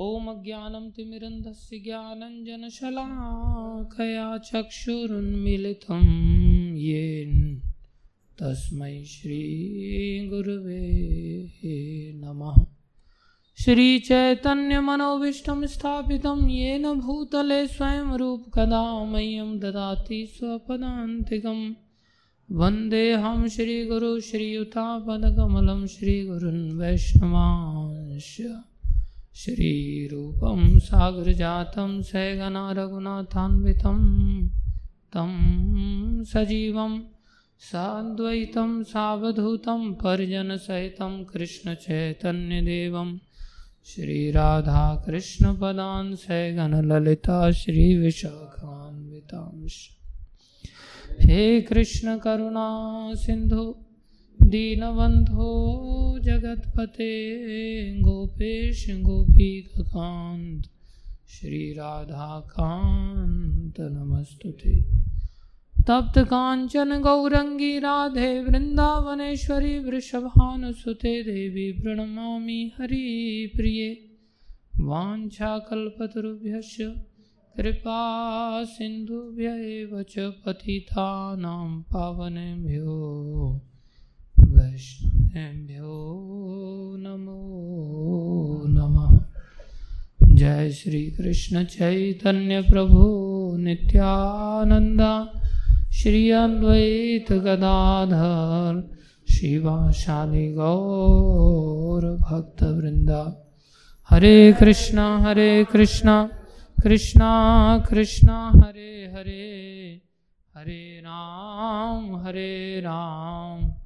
ॐ अज्ञानं तिमिरन्धस्य ज्ञानञ्जनशलाकया चक्षुरुन्मिलितं येन तस्मै श्रीगुरुवे नमः। श्रीचैतन्यमनोभीष्टं स्थापितं येन भूतले स्वयं रूपकदा मह्यं ददाति स्वपदान्तिकं। वन्देऽहं श्रीगुरु श्रीयुतापदकमलं श्रीगुरुन् वैष्णवांश्च श्रीरूपं सागरजातं सैगना रघुनाथान्वितं, तं सजीवं साद्वैतं सावधूतं परिजनसहितं कृष्णचैतन्यदेवं। श्रीराधाकृष्णपदान् सैगनललिता श्रीविशाखान्वितांश्च हे कृष्णकरुणा सिन्धु दीनबन्धो जगत्पते गोपेश गोपीकान्त श्रीराधाकान्त नमस्तु तप्त काञ्चन गौरङ्गी राधे वृन्दावनेश्वरी वृषभानुसुते देवी प्रणमामि हरिप्रिये। वाञ्छाकल्पतरुभ्यश्च कृपा सिन्धुभ्य एव च पावनेभ्यो। वैष्णवेभ्यो नमो नमः। जय श्री कृष्ण चैतन्य प्रभु नित्यानंदा श्री अद्वैत गदाधर शिवाशादि गौर भक्त वृंदा हरे कृष्णा हरे कृष्णा कृष्णा कृष्णा, हरे हरे। हरे राम हरे राम।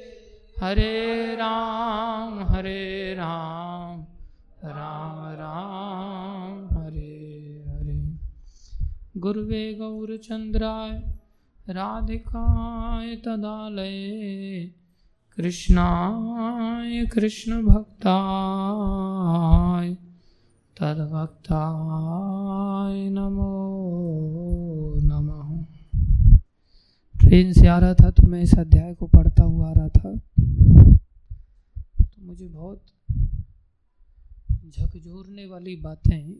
हरे राम हरे राम राम राम, हरे हरे। गुरुवे गौरचन्द्राय राधिकाय तदालये, कृष्णाय कृष्णभक्ताय, तद्भक्ताय नमः। ट्रेन से आ रहा था तो मैं इस अध्याय को पढ़ता हुआ आ रहा था। तो मुझे बहुत झकझोरने वाली बातें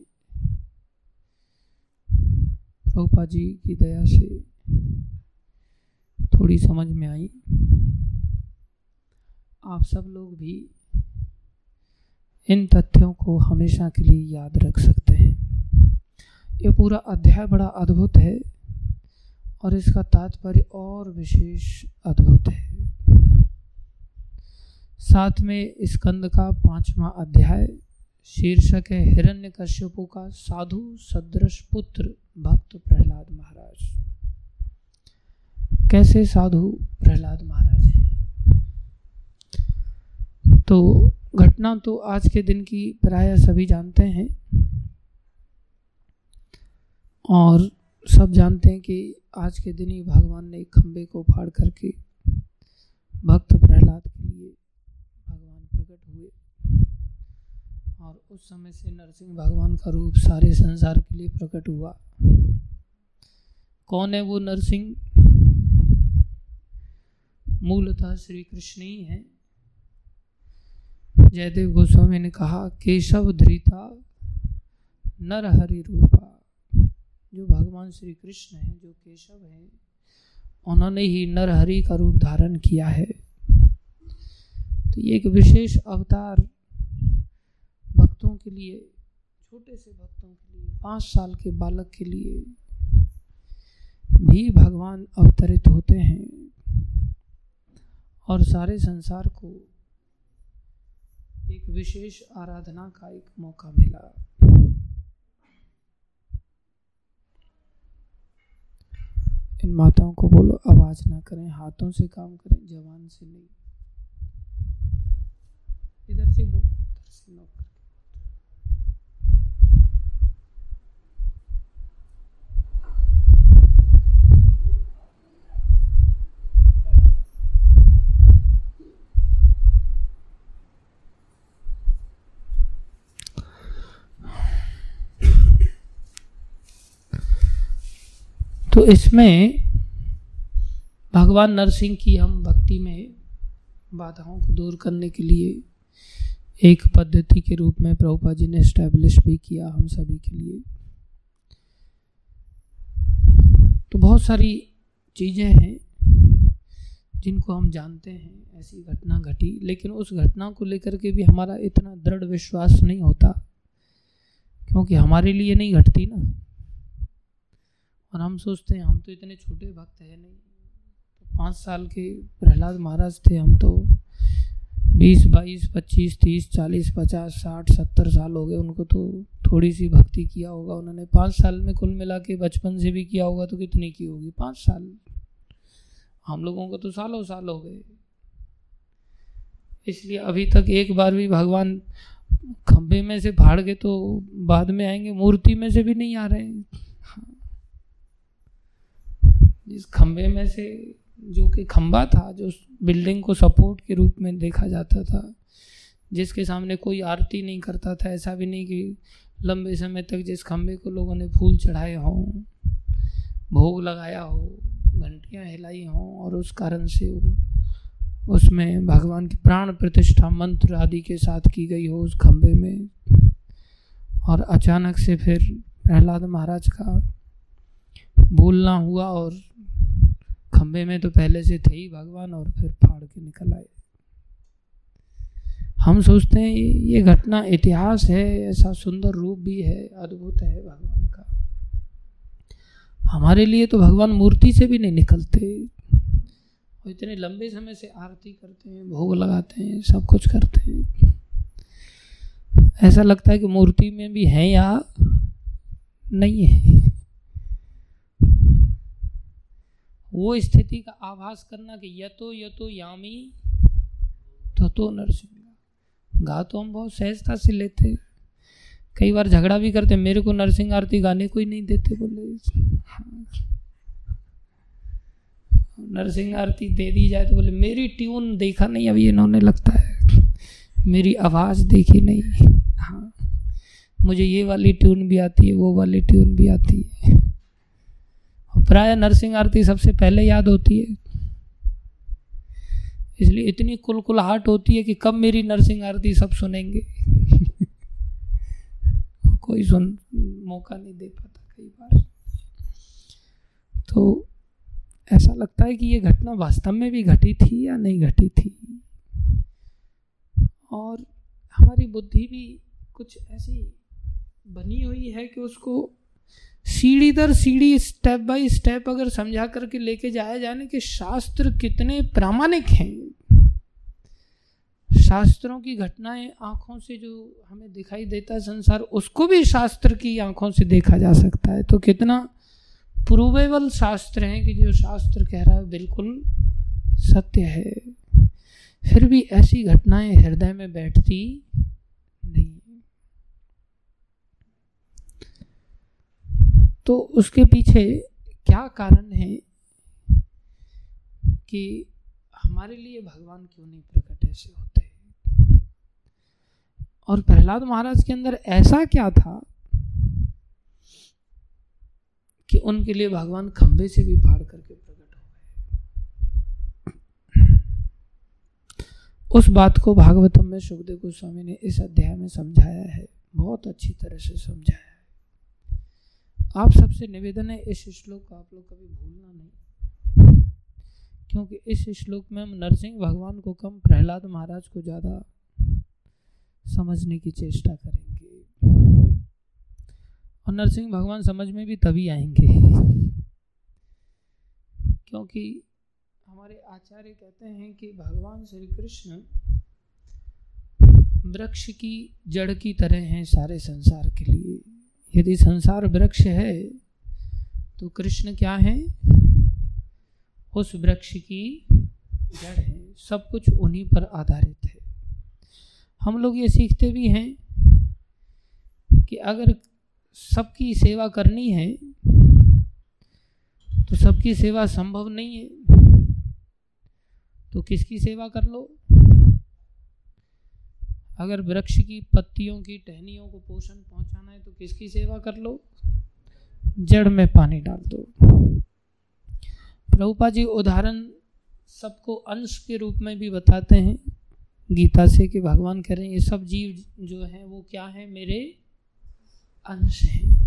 प्रभुपा जी की दया से थोड़ी समझ में आई। आप सब लोग भी इन तथ्यों को हमेशा के लिए याद रख सकते हैं। ये पूरा अध्याय बड़ा अद्भुत है। और इसका तात्पर्य और विशेष अद्भुत है। साथ में स्कंद का पांचवा अध्याय, शीर्षक है हिरण्य कश्यपु का साधु सदृश पुत्र भक्त प्रहलाद महाराज। कैसे साधु प्रहलाद महाराज हैं? तो घटना तो आज के दिन की प्राय सभी जानते हैं। और सब जानते हैं कि आज के दिन ही भगवान ने खंबे को फाड़ करके भक्त प्रहलाद के लिए भगवान प्रकट हुए। और उस समय से नरसिंह भगवान का रूप सारे संसार के लिए प्रकट हुआ। कौन है वो नरसिंह? मूलतः श्री कृष्ण ही हैं। जयदेव गोस्वामी ने कहा, केशव धृता नर हरि रूपा। जो भगवान श्री कृष्ण हैं, जो केशव हैं, उन्होंने ही नरहरि का रूप धारण किया है। तो ये एक विशेष अवतार भक्तों के लिए, छोटे से भक्तों के लिए, पाँच साल के बालक के लिए भी भगवान अवतरित होते हैं और सारे संसार को एक विशेष आराधना का एक मौका मिला। इन माताओं को बोलो, आवाज़ ना करें, हाथों से काम करें, जवान से नहीं। इधर से बोलो इधर से नोक तो इसमें भगवान नरसिंह की हम भक्ति में बाधाओं को दूर करने के लिए एक पद्धति के रूप में प्रभुपा जी ने स्टैब्लिश भी किया हम सभी के लिए। तो बहुत सारी चीज़ें हैं जिनको हम जानते हैं, ऐसी घटना घटी, लेकिन उस घटना को लेकर के भी हमारा इतना दृढ़ विश्वास नहीं होता, क्योंकि हमारे लिए नहीं घटती ना। और हम सोचते हैं, हम तो इतने छोटे भक्त हैं नहीं। तो पाँच साल के प्रहलाद महाराज थे, हम तो बीस, बाईस, पच्चीस, तीस, चालीस, पचास, साठ, सत्तर साल हो गए। उनको तो थोड़ी सी भक्ति किया होगा उन्होंने। पाँच साल में कुल मिला के बचपन से भी किया होगा तो कितनी की होगी? पाँच साल। हम लोगों को तो सालों साल हो गए। इसलिए अभी तक एक बार भी भगवान खंभे में से फाड़ के तो बाद में आएँगे, मूर्ति में से भी नहीं आ रहे हैं। जिस खंभे में से जो कि खंबा था, जो बिल्डिंग को सपोर्ट के रूप में देखा जाता था, जिसके सामने कोई आरती नहीं करता था, ऐसा भी नहीं कि लंबे समय तक जिस खंभे को लोगों ने फूल चढ़ाए हों, भोग लगाया हो, घंटियाँ हिलाई हों और उस कारण से वो उसमें भगवान की प्राण प्रतिष्ठा मंत्र आदि के साथ की गई हो उस खंभे में। और अचानक से फिर प्रहलाद महाराज का बोलना हुआ और खंबे में तो पहले से थे ही भगवान और फिर फाड़ के निकल आए। हम सोचते हैं ये घटना इतिहास है, ऐसा सुंदर रूप भी है, अद्भुत है भगवान का। हमारे लिए तो भगवान मूर्ति से भी नहीं निकलते। इतने लंबे समय से आरती करते हैं, भोग लगाते हैं, सब कुछ करते हैं। ऐसा लगता है कि मूर्ति में भी है या नहीं है। वो स्थिति का आभास करना कि यतो यतो यामी तो तो नरसिंह। गा तो हम बहुत सहजता से लेते। कई बार झगड़ा भी करते, मेरे को नरसिंह आरती गाने को ही नहीं देते बोले। नरसिंह आरती दे दी जाए तो बोले, मेरी ट्यून देखा नहीं, अभी इन्होंने लगता है। मेरी आवाज़ देखी नहीं। हाँ मुझे ये वाली ट्यून भी आती है, वो वाली ट्यून भी आती है। प्राय नरसिंह आरती सबसे पहले याद होती है। इसलिए इतनी कुलकुलाहट होती है कि कब मेरी नरसिंह आरती सब सुनेंगे। कोई सुन, मौका नहीं दे पाता कई बार। तो ऐसा लगता है कि ये घटना वास्तव में भी घटी थी या नहीं घटी थी? और हमारी बुद्धि भी कुछ ऐसी बनी हुई है कि उसको सीढ़ी दर सीढ़ी स्टेप बाय स्टेप अगर समझा करके लेके जाया जाने कि शास्त्र कितने प्रामाणिक हैं। शास्त्रों की घटनाएँ आँखों से जो हमें दिखाई देता है संसार, उसको भी शास्त्र की आँखों से देखा जा सकता है। तो कितना प्रूवेबल शास्त्र है कि जो शास्त्र कह रहा है, बिल्कुल सत्य है। फिर भी ऐसी घटनाएँ हृदय में बैठती नहीं तो उसके पीछे क्या कारण है कि हमारे लिए भगवान क्यों नहीं प्रकट ऐसे होते? और प्रहलाद महाराज के अंदर ऐसा क्या था कि उनके लिए भगवान खंबे से भी फाड़ करके प्रकट हो गए? उस बात को भागवतम में सुखदेव गोस्वामी ने इस अध्याय में समझाया है। बहुत अच्छी तरह से समझाया आप सबसे निवेदन है, इस श्लोक को आप लोग कभी भूलना नहीं। क्योंकि इस श्लोक में हम नरसिंह भगवान को कम, प्रहलाद महाराज को ज़्यादा समझने की चेष्टा करेंगे। और नरसिंह भगवान समझ में भी तभी आएँगे। क्योंकि हमारे आचार्य कहते हैं कि भगवान श्री कृष्ण वृक्ष की जड़ की तरह हैं सारे संसार के लिए। यदि संसार वृक्ष है तो कृष्ण क्या है? उस वृक्ष की जड़ है। सब कुछ उन्हीं पर आधारित है। हम लोग ये सीखते भी हैं कि अगर सबकी सेवा करनी है तो सबकी सेवा संभव नहीं है। तो किसकी सेवा कर लो? अगर वृक्ष की पत्तियों की टहनियों को पोषण पहुंचाना है तो किसकी सेवा कर लो? जड़ में पानी डाल दो। प्रभुपा जी, उदाहरण सबको अंश के रूप में भी बताते हैं। गीता से कि भगवान कह रहे हैं, ये सब जीव जो हैं, वो क्या है? मेरे अंश हैं।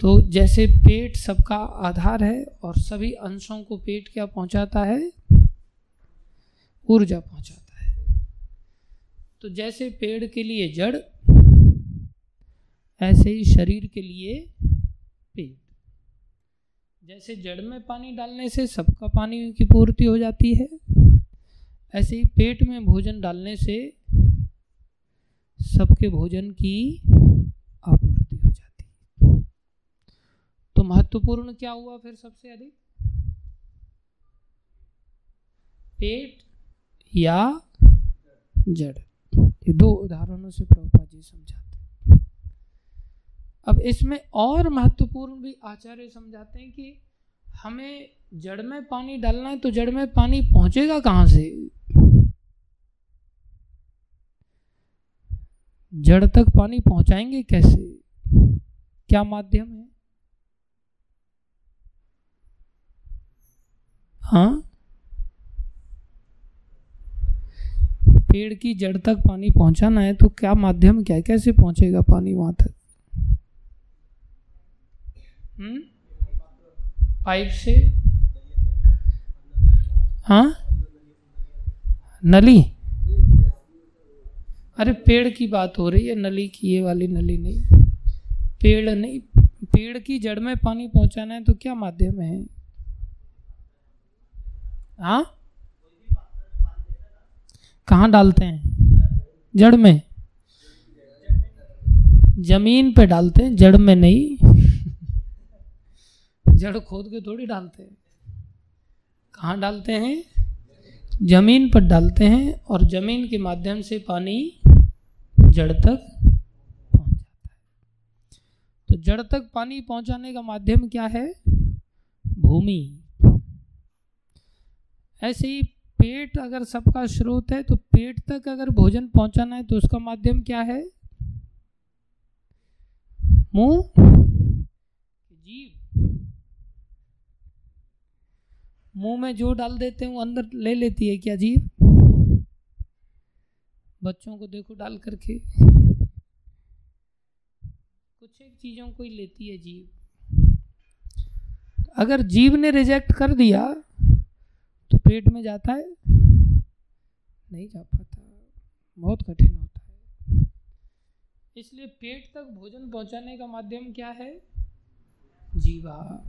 तो जैसे पेट सबका आधार है और सभी अंशों को पेट क्या पहुंचाता है? ऊर्जा पहुंचाता है। तो जैसे पेड़ के लिए जड़, ऐसे ही शरीर के लिए पेट जैसे जड़ में पानी डालने से सबका पानी की पूर्ति हो जाती है, ऐसे ही पेट में भोजन डालने से सबके भोजन की आपूर्ति हो जाती है। तो महत्वपूर्ण क्या हुआ फिर सबसे अधिक? पेट या जड़। ये दो उदाहरणों से प्रभुपा जी समझाते हैं। अब इसमें और महत्वपूर्ण भी आचार्य समझाते हैं कि हमें जड़ में पानी डालना है तो जड़ में पानी पहुंचेगा कहाँ से? जड़ तक पानी पहुंचाएँगे कैसे? क्या माध्यम है? हाँ? पेड़ की जड़ तक पानी पहुंचाना है तो क्या माध्यम, क्या है कैसे पहुंचेगा पानी वहाँ तक? हम्म? पाइप से? हाँ? नली? अरे, पेड़ की बात हो रही है, नली की, ये वाली नली नहीं। पेड़ नहीं, पेड़ की जड़ में पानी पहुंचाना है तो क्या माध्यम है? हाँ? कहाँ डालते हैं? जड़ में। ज़मीन पे डालते हैं, जड़ में नहीं। जड़ खोद के थोड़ी डालते हैं। कहाँ डालते हैं? ज़मीन पर डालते हैं और ज़मीन के माध्यम से पानी जड़ तक पहुँच जाता है। तो जड़ तक पानी पहुँचाने का माध्यम क्या है? भूमि। ऐसे ही पेट अगर सबका स्रोत है तो पेट तक अगर भोजन पहुंचाना है तो उसका माध्यम क्या है? मुँह? जीव मुँह में जो डाल देते हैं, वो अंदर ले लेती है क्या जीव बच्चों को देखो डाल करके। कुछ एक चीज़ों को ही लेती है जीव अगर जीव ने रिजेक्ट कर दिया पेट में जाता है, नहीं जा पाता। बहुत कठिन होता है। इसलिए पेट तक भोजन पहुँचाने का माध्यम क्या है? जीवा।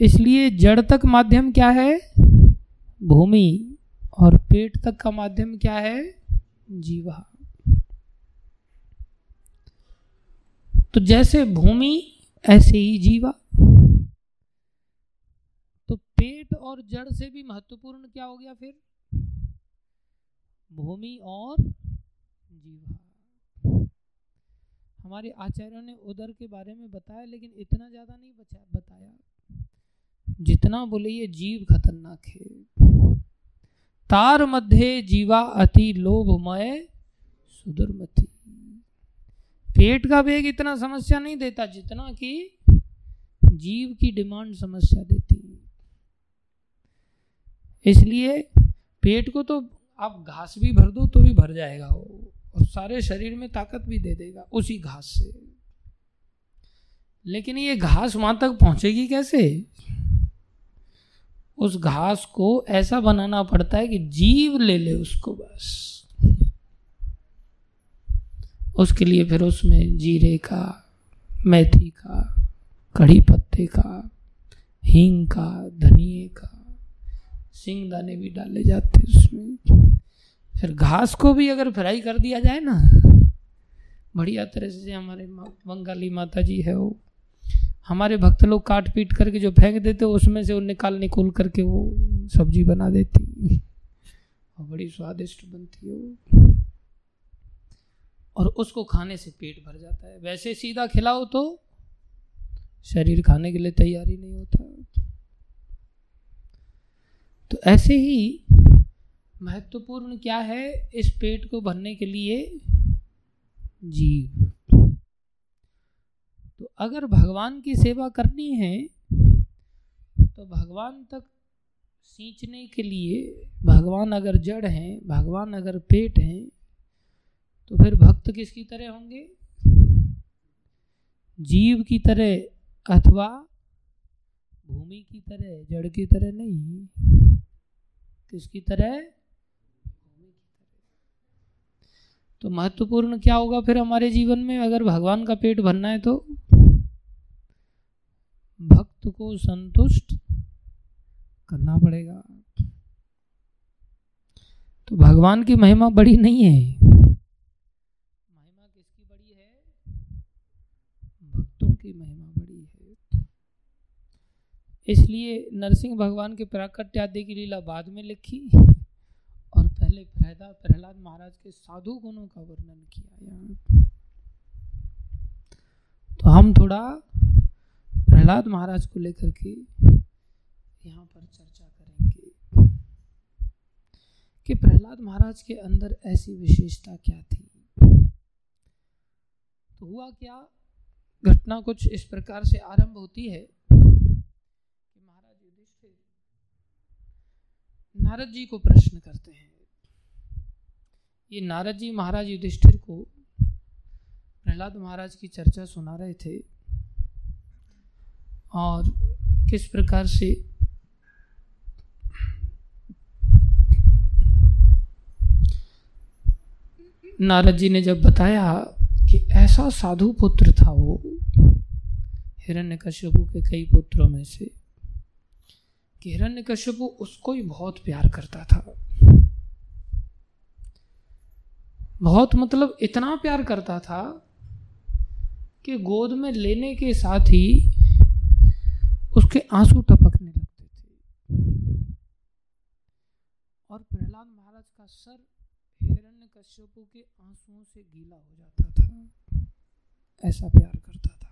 इसलिए जड़ तक माध्यम क्या है? भूमि। और पेट तक का माध्यम क्या है? जीवा। तो जैसे भूमि, ऐसे ही जीवा। पेट और जड़ से भी महत्वपूर्ण क्या हो गया फिर? भूमि और जीवा। हमारे आचार्यों ने उदर के बारे में बताया, लेकिन इतना ज़्यादा नहीं बचा, बताया। जितना बोले ये जीव खतरनाक है। तार मध्य जीवा अति लोभमय सुदुर्मति पेट का वेग इतना समस्या नहीं देता जितना कि जीव की डिमांड समस्या देती। है इसलिए पेट को तो आप घास भी भर दो तो भी भर जाएगा वो। और सारे शरीर में ताकत भी दे देगा उसी घास से। लेकिन ये घास वहाँ तक पहुंचेगी कैसे? उस घास को ऐसा बनाना पड़ता है कि जीव ले ले उसको बस। उसके लिए फिर उसमें जीरे का, मेथी का कड़ी पत्ते का, हींग का धनिए का सिंग दाने भी डाले जाते उसमें। फिर घास को भी अगर फ्राई कर दिया जाए ना, बढ़िया तरह से हमारे बंगाली माता जी है वो, हमारे भक्त लोग काट पीट करके जो फेंक देते, उसमें से वो निकाल निकोल करके वो सब्ज़ी बना देती। और बड़ी स्वादिष्ट बनती है वो। और उसको खाने से पेट भर जाता है। वैसे सीधा खिलाओ तो शरीर खाने के लिए तैयार ही नहीं होता। तो ऐसे ही महत्वपूर्ण क्या है इस पेट को भरने के लिए? जीव। तो अगर भगवान की सेवा करनी है तो भगवान तक सींचने के लिए भगवान अगर जड़ हैं, भगवान अगर पेट हैं तो फिर भक्त किसकी तरह होंगे? जीव की तरह अथवा भूमि की तरह, जड़ की तरह नहीं। किसकी तरह तो महत्वपूर्ण क्या होगा फिर हमारे जीवन में? अगर भगवान का पेट भरना है तो? भक्त को संतुष्ट करना पड़ेगा। तो भगवान की महिमा बड़ी नहीं है। महिमा किसकी बड़ी है? भक्तों की महिमा। इसलिए नरसिंह भगवान के प्राकट्य आदि की लीला बाद में लिखी और पहले प्रहलाद प्रहलाद महाराज के साधु गुणों का वर्णन किया यहाँ। तो हम थोड़ा प्रहलाद महाराज को लेकर के यहाँ पर चर्चा करेंगे कि प्रहलाद महाराज के अंदर ऐसी विशेषता क्या थी। तो हुआ क्या? घटना कुछ इस प्रकार से आरंभ होती है कि महाराज युधिष्ठिर नारद जी को प्रश्न करते हैं। ये नारद जी महाराज युधिष्ठिर को प्रहलाद महाराज की चर्चा सुना रहे थे और किस प्रकार से नारद जी ने जब बताया कि ऐसा साधु पुत्र था वो हिरण्य कश्यपु के कई पुत्रों में से कि हिरण्य कश्यपु उसको ही बहुत प्यार करता था। बहुत मतलब इतना प्यार करता था कि गोद में लेने के साथ ही उसके आँसू टपकने लगते थे। और प्रहलाद महाराज का सर हिरण्य कश्यपु के आंसुओं से गीला हो जाता था। ऐसा प्यार करता था।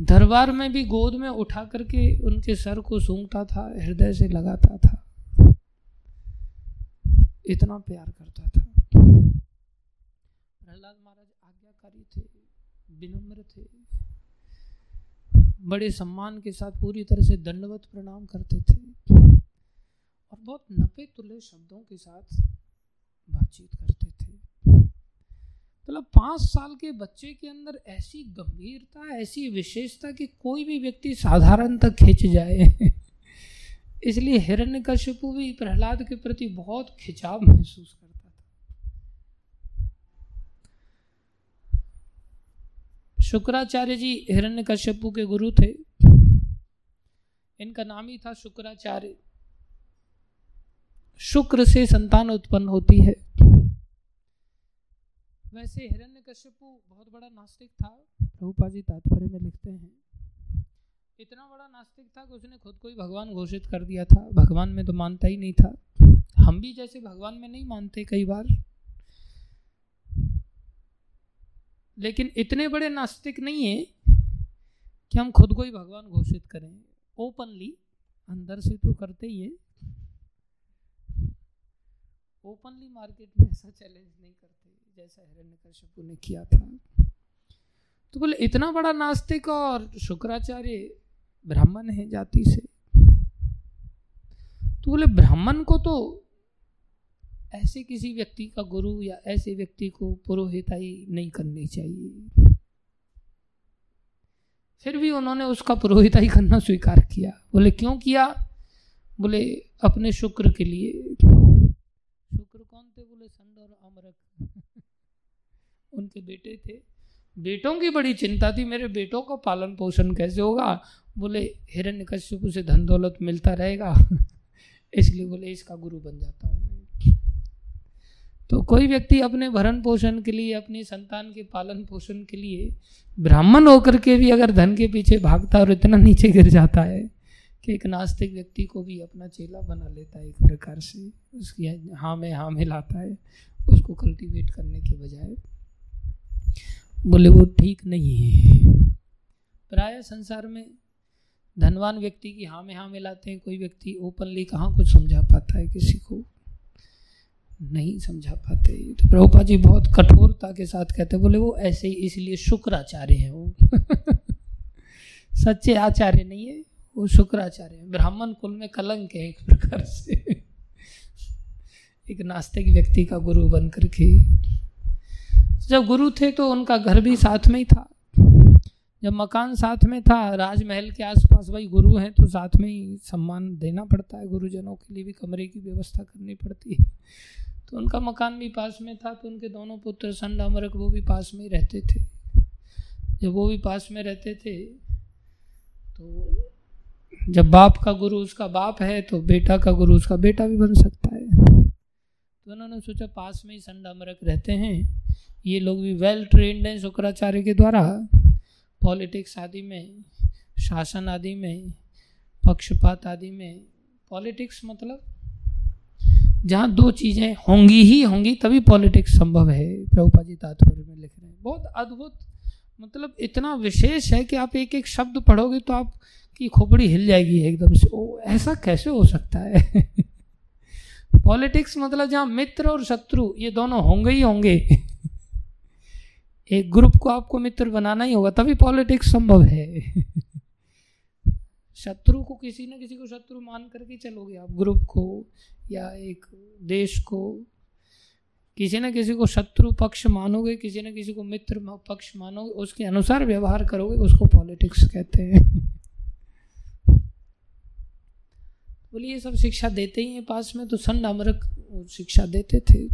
दरबार में भी गोद में उठा करके उनके सर को सूंघता था, हृदय से लगाता था। इतना प्यार करता था। प्रहलाद महाराज आज्ञाकारी थे, विनम्र थे। बड़े सम्मान के साथ पूरी तरह से दंडवत प्रणाम करते थे। और बहुत नपे तुले शब्दों के साथ बातचीत करते मतलब पाँच साल के बच्चे के अंदर ऐसी गंभीरता, ऐसी विशेषता कि कोई भी व्यक्ति साधारण तक खिंच जाए। इसलिए हिरण्य कश्यपु भी प्रहलाद के प्रति बहुत खिंचाव महसूस करता शुक्राचार्य जी हिरण्य कश्यपु के गुरु थे। इनका नाम ही था शुक्राचार्य। शुक्र से संतान उत्पन्न होती है। वैसे हिरण्य कश्यपु बहुत बड़ा नास्तिक था। प्रभुपा जी तात्पर्य में लिखते हैं इतना बड़ा नास्तिक था कि उसने खुद को ही भगवान घोषित कर दिया था। भगवान में तो मानता ही नहीं था। हम भी जैसे भगवान में नहीं मानते कई बार। लेकिन इतने बड़े नास्तिक नहीं है कि हम खुद को ही भगवान घोषित करें। ओपनली अंदर से तो करते ही है। ओपनली मार्केट में ऐसा चैलेंज नहीं करते। जैसा हिरण्य कश्यपु ने किया था। तो बोले, इतना बड़ा नास्तिक और शुक्राचार्य ब्राह्मण है जाति से। तो बोले, ब्राह्मण को तो ऐसे किसी व्यक्ति का गुरु या ऐसे व्यक्ति को पुरोहिताई नहीं करनी चाहिए। फिर भी उन्होंने उसका पुरोहिताई करना स्वीकार किया। बोले, क्यों किया? बोले, अपने शुक्र के लिए। शुक्र कौन थे बोले? संड और अमरक। उनके बेटे थे। बेटों की बड़ी चिंता थी, मेरे बेटों का पालन पोषण कैसे होगा? बोले, हिरण्य कश्यप से धन दौलत मिलता रहेगा। इसलिए बोले, इसका गुरु बन जाता हूँ तो कोई व्यक्ति अपने भरण पोषण के लिए, अपनी संतान के पालन पोषण के लिए ब्राह्मण होकर के भी अगर धन के पीछे भागता और इतना नीचे गिर जाता है कि एक नास्तिक व्यक्ति को भी अपना चेला बना लेता है एक प्रकार से। उसकी हाँ में हाँ में लाता है, उसको कल्टीवेट करने के बजाय। बोले वो ठीक नहीं है। प्राय संसार में धनवान व्यक्ति की हाँ में हाँ मिलाते हैं, कोई व्यक्ति ओपनली कहाँ कुछ समझा पाता है किसी को? नहीं समझा पाते। तो प्रभुपा जी बहुत कठोरता के साथ कहते बोले वो ऐसे ही इसलिए शुक्राचार्य है वो। सच्चे आचार्य नहीं है। वो शुक्राचार्य ब्राह्मण कुल में कलंक है एक प्रकार से। एक नास्तिक व्यक्ति का गुरु बन करके जब गुरु थे तो उनका घर भी साथ में ही था। जब मकान साथ में था, राजमहल के आसपास भाई गुरु हैं तो साथ में ही सम्मान देना पड़ता है। गुरुजनों के लिए भी कमरे की व्यवस्था करनी पड़ती है। तो उनका मकान भी पास में था तो उनके दोनों पुत्र संड अमरक वो भी पास में ही रहते थे। जब वो भी पास में रहते थे तो जब बाप का गुरु उसका बाप है तो बेटा का गुरु उसका बेटा भी बन सकता है। तो उन्होंने सोचा, पास में ही संड अमरक रहते हैं। ये लोग भी वेल ट्रेंड हैं शुक्राचार्य के द्वारा। पॉलिटिक्स आदि में, शासन आदि में, पक्षपात आदि में। पॉलिटिक्स मतलब जहाँ दो चीज़ें होंगी ही होंगी, तभी पॉलिटिक्स संभव है प्रभुपा जी तात्पर्य में लिख रहे हैं। बहुत अद्भुत मतलब इतना विशेष है कि आप एक एक शब्द पढ़ोगे तो आपकी खोपड़ी हिल जाएगी एकदम से। ओ, ऐसा कैसे हो सकता है? पॉलिटिक्स मतलब जहाँ मित्र और शत्रु, ये दोनों होंगे ही होंगे। एक ग्रुप को आपको मित्र बनाना ही होगा, तभी पॉलिटिक्स संभव है। शत्रु को किसी न किसी को शत्रु मान करके चलोगे आप ग्रुप को, या एक देश को। किसी न किसी को शत्रु पक्ष मानोगे, किसी न किसी को मित्र पक्ष मानोगे, उसके अनुसार व्यवहार करोगे, उसको पॉलिटिक्स कहते हैं। बोलिए, ये सब शिक्षा देते ही हैं पास में तो संड अमरक शिक्षा देते थे।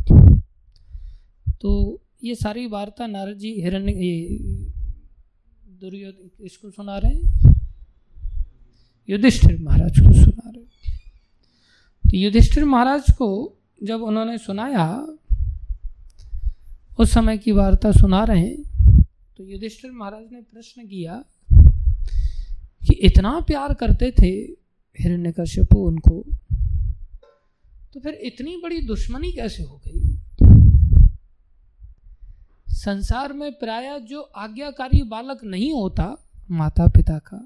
तो ये सारी वार्ता नारद जी हिरण्य, ये दुर्योधन इसको सुना रहे हैं? युधिष्ठिर महाराज को सुना रहे तो युधिष्ठिर महाराज को जब उन्होंने सुनाया, उस समय की वार्ता सुना रहे हैं तो युधिष्ठिर महाराज ने प्रश्न किया कि इतना प्यार करते थे हिरण्यकश्यप उनको तो फिर इतनी बड़ी दुश्मनी कैसे हो गई? संसार में प्राय जो आज्ञाकारी बालक नहीं होता माता पिता का,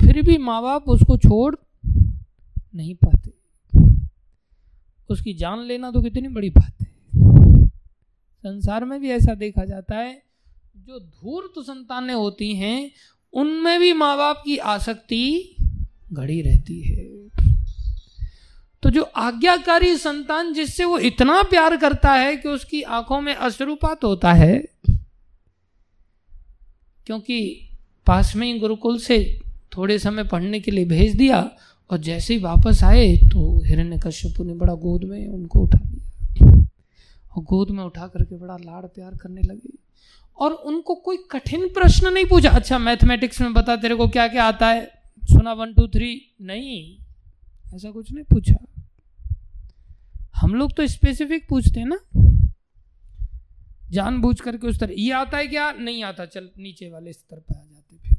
फिर भी माँ बाप उसको छोड़ नहीं पाते। उसकी जान लेना तो कितनी बड़ी बात है। संसार में भी ऐसा देखा जाता है, जो धूर्त संतानें होती हैं, उनमें भी माँ बाप की आसक्ति घड़ी रहती है। तो जो आज्ञाकारी संतान जिससे वो इतना प्यार करता है कि उसकी आँखों में अश्रुपात होता है, क्योंकि पास में ही गुरुकुल से थोड़े समय पढ़ने के लिए भेज दिया और जैसे ही वापस आए तो हिरण्य कश्यपु ने बड़ा गोद में उनको उठा लिया। और गोद में उठा करके बड़ा लाड़ प्यार करने लगे। और उनको कोई कठिन प्रश्न नहीं पूछा अच्छा मैथमेटिक्स में बता तेरे को क्या क्या आता है? सुना वन टू थ्री नहीं। ऐसा कुछ नहीं, पूछा। हम लोग तो स्पेसिफिक पूछते हैं ना। जान बूझ करके उस तरह ये आता है क्या? नहीं आता, चल, नीचे वाले स्तर पर आ जाते फिर।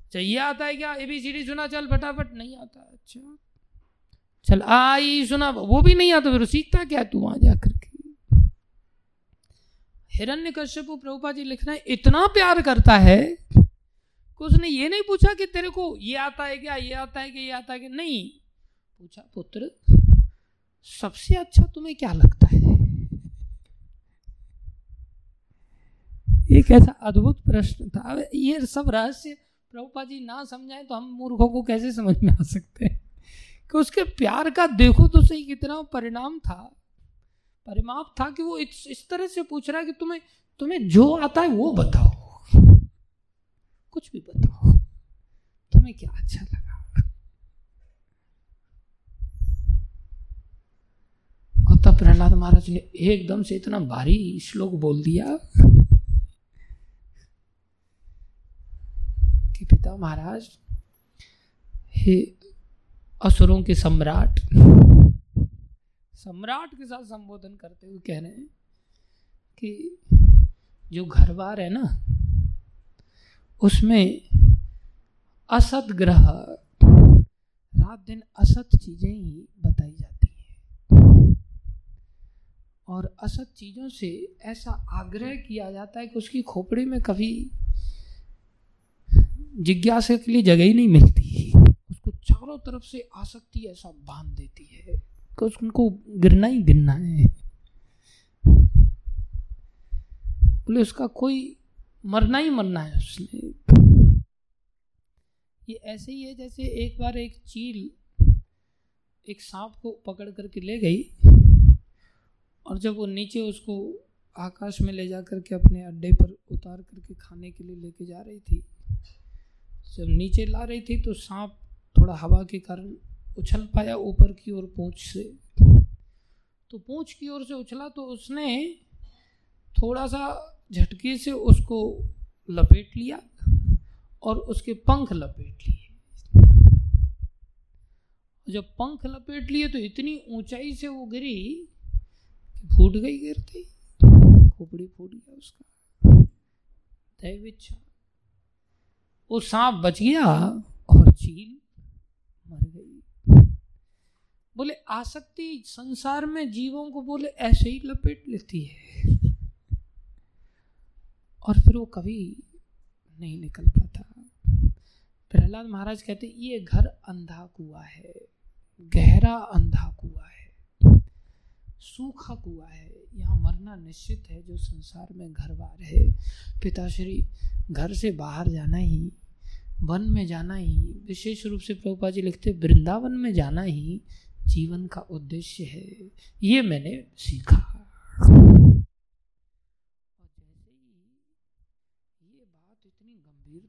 अच्छा ये आता है क्या? एबीसीडी सुना, चल, फटाफट। नहीं आता अच्छा। चल आई सुना, वो भी नहीं आता, फिर सीखता क्या तू वहाँ जाकर हिरण्य कश्यप प्रभुपा जी लिख रहे हैं इतना प्यार करता है उसने ये नहीं पूछा कि तेरे को ये आता है क्या ये आता है कि ये आता है कि नहीं। पूछा पुत्र सबसे अच्छा तुम्हें क्या लगता है? एक ऐसा अद्भुत प्रश्न था। ये सब रहस्य प्रभुपा जी ना समझाएँ तो हम मूर्खों को कैसे समझ में आ सकते हैं? कि उसके प्यार का देखो तो सही कितना परिणाम था। परिमाप था कि वो इस, इस तरह से पूछ रहा है कि तुम्हें तुम्हें जो आता है वो बताओ। कुछ भी बताओ। तुम्हें क्या अच्छा लगा? और तब प्रहलाद महाराज ने एकदम से इतना भारी श्लोक बोल दिया कि पिता महाराज, हे असुरों के सम्राट सम्राट के साथ संबोधन करते हुए कह रहे हैं कि जो घर बार है ना उसमें असत ग्रह, रात दिन असत चीज़ें ही बताई जाती हैं। और असत चीज़ों से ऐसा आग्रह किया जाता है कि उसकी खोपड़ी में कभी जिज्ञासा के लिए जगह ही नहीं मिलती। उसको चारों तरफ़ से आसक्ति ऐसा बाँध देती है कि उनको गिरना ही गिरना है। बोले, उसका कोई मरना ही मरना है उसने। ये ऐसे ही है जैसे एक बार एक चील एक सांप को पकड़ करके ले गई और जब वो नीचे उसको आकाश में ले जा करके अपने अड्डे पर उतार करके खाने के लिए लेके जा रही थी, जब नीचे ला रही थी तो सांप थोड़ा हवा के कारण उछल पाया ऊपर की ओर पूंछ से। तो पूंछ की ओर से उछला तो उसने थोड़ा सा झटके से उसको लपेट लिया और उसके पंख लपेट लिए। जब पंख लपेट लिए तो इतनी ऊंचाई से वो गिरी कि फूट गई गिरती। खोपड़ी फूट गया उसका। दैविच्छा वो सांप बच गया और चील मर गई। बोले, आसक्ति संसार में जीवों को बोले, ऐसे ही लपेट लेती है। और फिर वो कभी नहीं निकल पाता। प्रहलाद महाराज कहते, ये घर अंधा कुआ है, गहरा अंधा कुआ है, सूखा कुआ है, यहाँ मरना निश्चित है, जो संसार में घर बार है पिताश्री घर से बाहर जाना ही, वन में जाना ही, विशेष रूप से प्रभुपा जी लिखते, वृंदावन में जाना ही जीवन का उद्देश्य है। ये मैंने सीखा।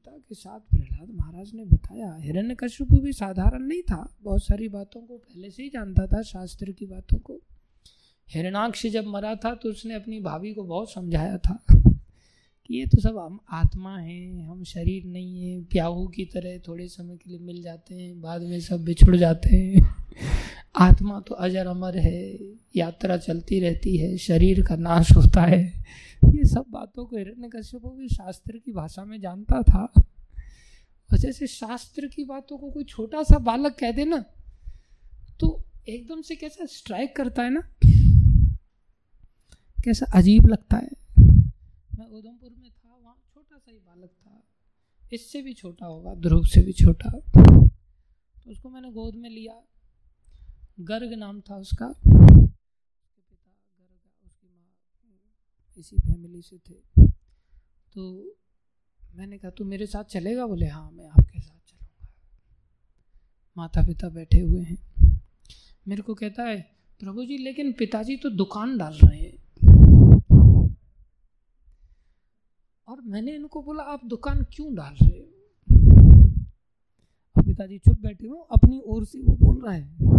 गंभीरता के साथ प्रहलाद महाराज ने बताया हिरण्य कश्यप भी साधारण नहीं था। बहुत सारी बातों को पहले से ही जानता था, शास्त्र की बातों को। हिरणाक्ष जब मरा था तो उसने अपनी भाभी को बहुत समझाया था कि ये तो सब हम आत्मा हैं, हम शरीर नहीं है, प्याहू की तरह थोड़े समय के लिए मिल जाते हैं, बाद में सब बिछुड़ जाते हैं। आत्मा तो अजर अमर है, यात्रा चलती रहती है, शरीर का नाश होता है। ये सब बातों को हिरण्य कश्यप भी शास्त्र की भाषा में जानता था। और जैसे शास्त्र की बातों को कोई छोटा सा बालक कह दे ना तो एकदम से कैसा स्ट्राइक करता है ना? कैसा अजीब लगता है। मैं उधमपुर में था, वहाँ छोटा सा ही बालक था। इससे भी छोटा होगा, ध्रुव से भी छोटा। तो उसको मैंने गोद में लिया गर्ग नाम था उसका। इसी फैमिली से थे। तो मैंने कहा, तू मेरे साथ चलेगा? बोले हाँ मैं आपके साथ चलूँगा। माता पिता बैठे हुए हैं। मेरे को कहता है, प्रभु जी, लेकिन पिताजी तो दुकान डाल रहे हैं। और मैंने इनको बोला, आप दुकान क्यों डाल रहे हो? पिताजी चुप बैठे हो। अपनी ओर से वो बोल रहा है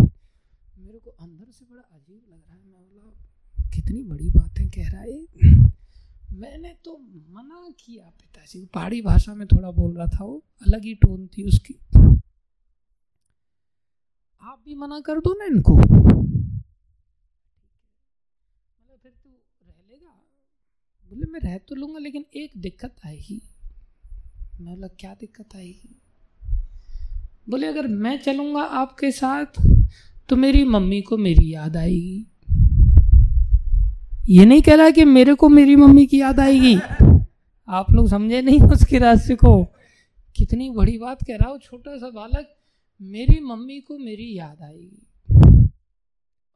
मेरे को अंदर से बड़ा अजीब लग रहा है। मैं बोला, कितनी बड़ी बातें कह रहा है मैंने तो मना किया पिताजी पहाड़ी भाषा में थोड़ा बोल रहा था वो। अलग ही टोन थी उसकी। आप भी मना कर दो ना इनको। मतलब फिर तू रह लेगा। बोले, मैं रह तो लूँगा, लेकिन एक दिक्कत आएगी। मैं बोला, क्या दिक्कत आएगी? बोले, अगर मैं चलूँगा आपके साथ तो मेरी मम्मी को मेरी याद आएगी। ये नहीं कह रहा कि मेरे को मेरी मम्मी की याद आएगी। आप लोग समझे नहीं उसके रास्ते को? कितनी बड़ी बात कह रहा हो, छोटा सा बालक, मेरी मम्मी को मेरी याद आएगी।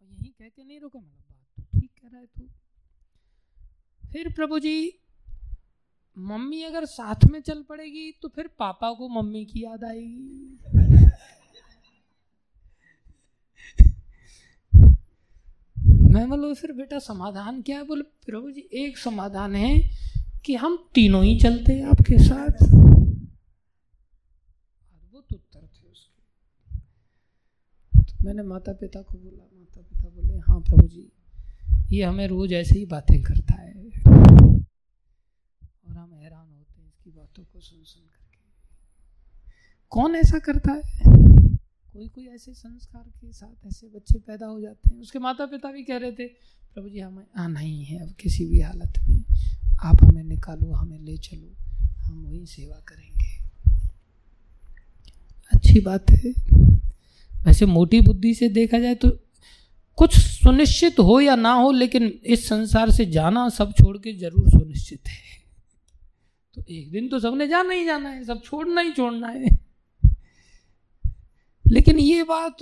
यही कह के नहीं रुका मतलब बात तो ठीक कह रहा है तू। फिर प्रभु जी, मम्मी अगर साथ में चल पड़ेगी तो फिर पापा को मम्मी की याद आएगी। मैं बोलो, फिर बेटा समाधान क्या है? बोले, प्रभु जी, एक समाधान है कि हम तीनों ही चलते हैं आपके साथ। अद्भुत उत्तर थे उसके। तो मैंने माता पिता को बोला माता पिता बोले हाँ प्रभु जी, ये हमें रोज ऐसे ही बातें करता है। और हम हैरान होते हैं इसकी बातों को सुन सुन करके। कौन ऐसा करता है? कोई कोई ऐसे संस्कार के साथ ऐसे बच्चे पैदा हो जाते हैं। उसके माता पिता भी कह रहे थे, प्रभु जी, हमें आना ही है अब किसी भी हालत में। आप हमें निकालो, हमें ले चलो, हम वही सेवा करेंगे। अच्छी बात है। वैसे मोटी बुद्धि से देखा जाए तो कुछ सुनिश्चित हो या ना हो, लेकिन इस संसार से जाना सब छोड़ के ज़रूर सुनिश्चित है। तो एक दिन तो सबने जाना ही जाना है, सब छोड़ना ही छोड़ना है। लेकिन ये बात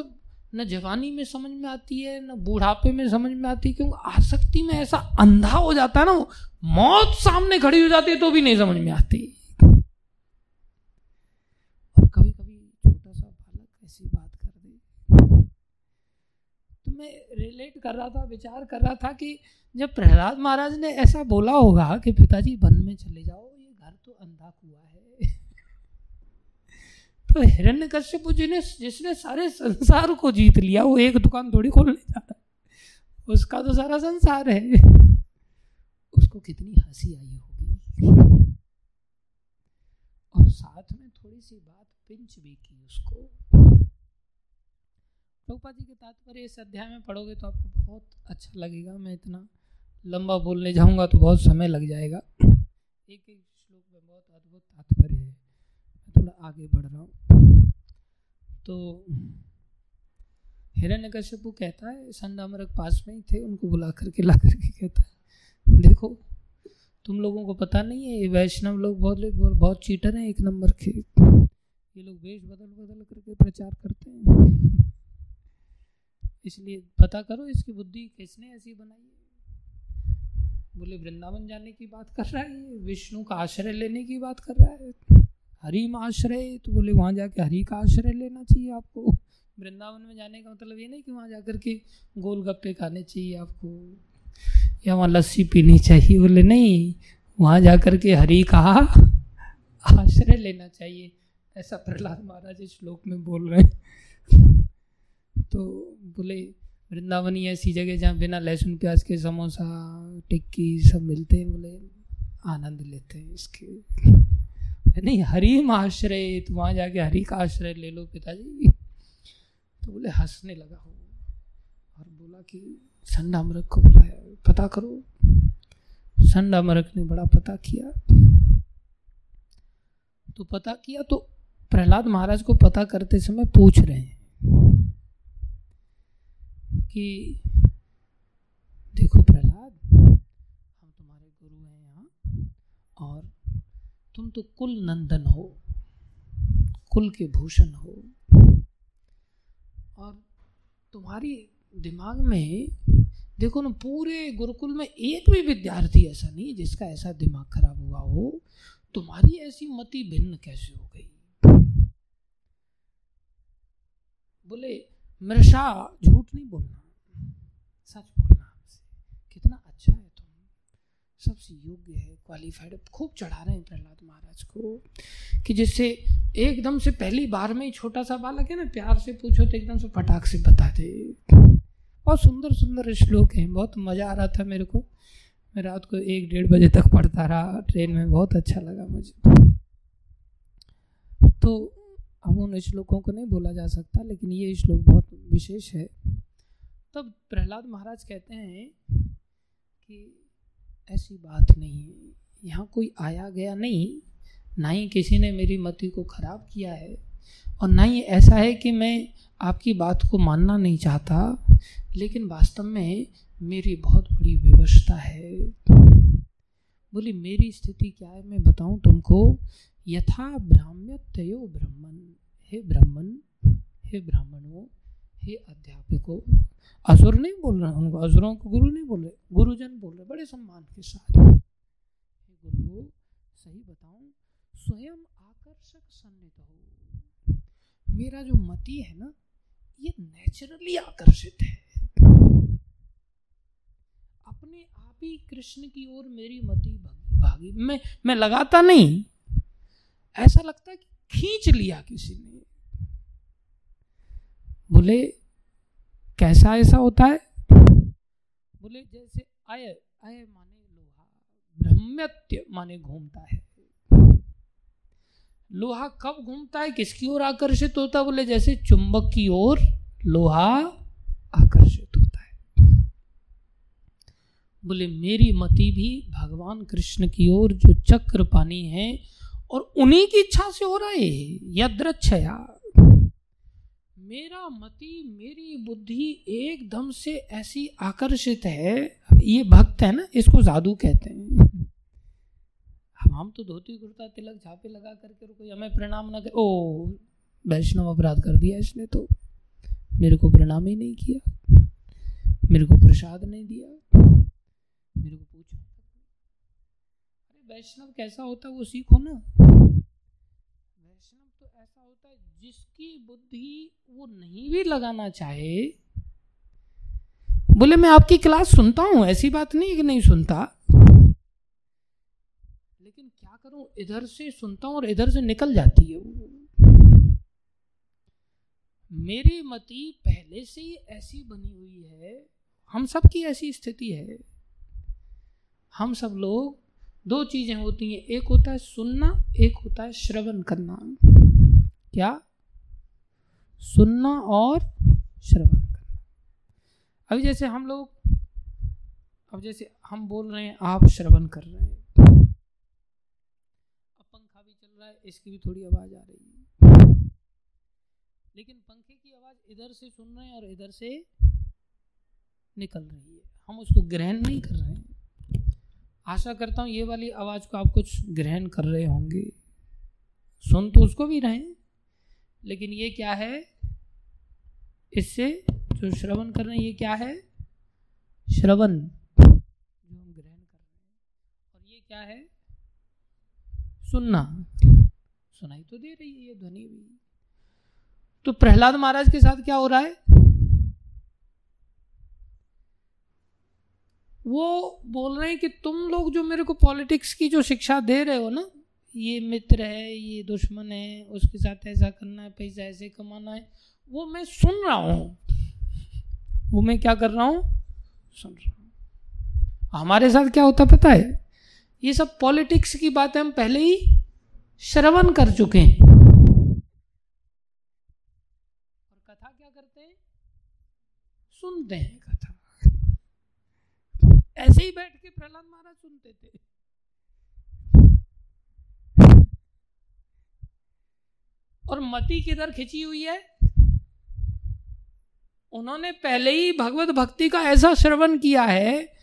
न जवानी में समझ में आती है, न बुढ़ापे में समझ में आती है, क्योंकि आसक्ति में ऐसा अंधा हो जाता है ना मौत सामने खड़ी हो जाती है तो भी नहीं समझ में आती। और कभी कभी छोटा सा बालक ऐसी बात कर दे। तो मैं रिलेट कर रहा था, विचार कर रहा था कि जब प्रहलाद महाराज ने ऐसा बोला होगा कि पिताजी, वन में चले जाओ, ये घर तो अंधा कुआ है तो हिरण्य कश्यप जी ने, जिसने सारे संसार को जीत लिया, वो एक दुकान थोड़ी खोलने जा रहा उसका तो सारा संसार है। उसको कितनी हँसी आई होगी। और साथ में थोड़ी सी बात पिंच भी की उसको। प्रभुपा जी के तात्पर्य इस अध्याय में पढ़ोगे तो आपको बहुत अच्छा लगेगा। मैं इतना लंबा बोलने जाऊँगा तो बहुत समय लग जाएगा। एक एक श्लोक में बहुत अद्भुत तात्पर्य है। थोड़ा आगे बढ़ रहा हूँ। तो हिरण्य कश्यपु कहता है, संडामरक पास में ही थे, उनको बुला करके, ला करके कहता है, देखो, तुम लोगों को पता नहीं है, ये वैष्णव लोग बहुत बहुत चीटर हैं, एक नंबर के। ये लोग वेश बदल बदल करके प्रचार करते हैं। इसलिए पता करो, इसकी बुद्धि किसने ऐसी बनाई बोले, वृंदावन जाने की बात कर रहा है, विष्णु का आश्रय लेने की बात कर रहा है। हरि में आश्रय तो बोले वहाँ जाके हरि का आश्रय लेना चाहिए आपको। वृंदावन में जाने का मतलब ये नहीं कि वहाँ जाकर के गोलगप्पे खाने चाहिए आपको, या वहाँ लस्सी पीनी चाहिए, बोले नहीं, वहाँ जाकर के हरि का आश्रय लेना चाहिए। ऐसा प्रहलाद महाराज इस श्लोक में बोल रहे हैं। तो बोले, वृंदावन ही ऐसी जगह जहाँ बिना लहसुन, प्याज के समोसा, टिक्की सब मिलते हैं, बोले, आनंद लेते हैं इसके। नहीं, हरी में आश्रय तो वहाँ जाके हरी का आश्रय ले लो पिताजी। तो बोले, हंसने लगा हो और बोला कि, संडा मरक को बुलाया, पता करो, संडा ने बड़ा पता किया। तो पता किया तो प्रहलाद महाराज को पता करते समय पूछ रहे हैं कि, देखो प्रहलाद, हम तुम्हारे गुरु हैं यहाँ, और तुम तो कुल नंदन हो, कुल के भूषण हो। और तुम्हारी दिमाग में, देखो ना, पूरे गुरुकुल में एक भी विद्यार्थी ऐसा नहीं जिसका ऐसा दिमाग खराब हुआ हो। तुम्हारी ऐसी मति भिन्न कैसे हो गई? बोले, मृषा, झूठ नहीं बोलना। सच बोलना कितना अच्छा है सबसे योग्य है क्वालिफाइड खूब चढ़ा रहे हैं प्रहलाद महाराज को कि जिससे एकदम से पहली बार में ही छोटा सा बालक है ना, प्यार से पूछो तो एकदम से पटाख से बता दे। बहुत सुंदर सुंदर श्लोक हैं, बहुत मज़ा आ रहा था मेरे को। मैं रात को एक डेढ़ बजे तक पढ़ता रहा, ट्रेन में बहुत अच्छा लगा मुझे। तो अब उन श्लोकों को नहीं बोला जा सकता, लेकिन ये श्लोक बहुत विशेष है। तब प्रहलाद महाराज कहते हैं कि ऐसी बात नहीं। यहाँ कोई आया गया नहीं, ना ही किसी ने मेरी मति को खराब किया है और ना ही ऐसा है कि मैं आपकी बात को मानना नहीं चाहता, लेकिन वास्तव में मेरी बहुत बड़ी विवशता है। बोली, मेरी स्थिति क्या है मैं बताऊँ तुमको? यथा ब्राह्म्य तयो ब्राह्मण हे ब्राह्मण हे ब्राह्मणों हे अध्यापकों, असुर नहीं बोल रहे, उनको असुरों को गुरु नहीं बोल रहे, गुरुजन बोल रहे, बड़े सम्मान के साथ। गुरु सही बताऊँ, स्वयं आकर्षक सन्निध हो। मेरा जो मति है ना, ये नेचुरली आकर्षित है। अपने आप ही कृष्ण की ओर मेरी मति भागी। मैं मैं लगाता नहीं। ऐसा लगता है कि खींच लिया किसी ने। बोले, कैसा ऐसा होता है? बोले, जैसे अय अय माने लोहा ब्रह्मत्य माने घूमता है। लोहा कब घूमता है? किसकी ओर आकर्षित होता है? बोले, जैसे चुंबक की ओर लोहा आकर्षित होता है। बोले, मेरी मति भी भगवान कृष्ण की ओर जो चक्र पानी है और उन्हीं की इच्छा से हो रहा है यद्रच्छया मेरा मति, मेरी बुद्धि एकदम से ऐसी आकर्षित है ये भक्त है ना, इसको जादू कहते हैं। हम तो धोती कुर्ता, तिलक, झापे लगा करके कोई हमें प्रणाम ना कर, ओ, वैष्णव अपराध कर दिया इसने तो। मेरे को प्रणाम ही नहीं किया, मेरे को प्रसाद नहीं दिया, मेरे को पूछा। वैष्णव कैसा होता वो सीखो ना। ऐसा होता है, जिसकी बुद्धि वो नहीं भी लगाना चाहे। बोले, मैं आपकी क्लास सुनता हूँ, ऐसी बात नहीं कि नहीं सुनता। लेकिन क्या करूँ, इधर से सुनता हूँ और इधर से निकल जाती है मेरी मति पहले से ही ऐसी बनी हुई है। हम सब की ऐसी स्थिति है। हम सब लोग, दो चीज़ें होती हैं, एक होता है सुनना, एक होता है श्रवण करना। क्या? सुनना और श्रवण करना। अभी जैसे हम लोग, अब जैसे हम बोल रहे हैं, आप श्रवण कर रहे हैं। अब पंखा भी चल रहा है, इसकी भी थोड़ी आवाज़ आ रही है। लेकिन पंखे की आवाज़ इधर से सुन रहे हैं और इधर से निकल रही है। हम उसको ग्रहण नहीं कर रहे हैं। आशा करता हूँ ये वाली आवाज़ को आप कुछ ग्रहण कर रहे होंगे। सुन तो उसको भी रहे। लेकिन ये क्या है? इससे जो श्रवण कर रहे हैं, ये क्या है? श्रवण जो हम ग्रहण कर रहे हैं। और ये क्या है? सुनना। सुनाई तो दे रही है, ये ध्वनि भी। तो प्रहलाद महाराज के साथ क्या हो रहा है? वो बोल रहे हैं कि तुम लोग जो मेरे को पॉलिटिक्स की जो शिक्षा दे रहे हो ना ये मित्र है, ये दुश्मन है, उसके साथ ऐसा करना है, पैसा ऐसे कमाना है, वो मैं सुन रहा हूँ। वो मैं क्या कर रहा हूँ? सुन रहा हूँ। हमारे साथ क्या होता पता है? ये सब पॉलिटिक्स की बातें हम पहले ही श्रवण कर चुके हैं। सुनते हैं कथा। ऐसे ही बैठ के प्रहलाद महाराज सुनते थे। और मति किधर खिंची हुई है? उन्होंने पहले ही भगवत भक्ति का ऐसा श्रवण किया है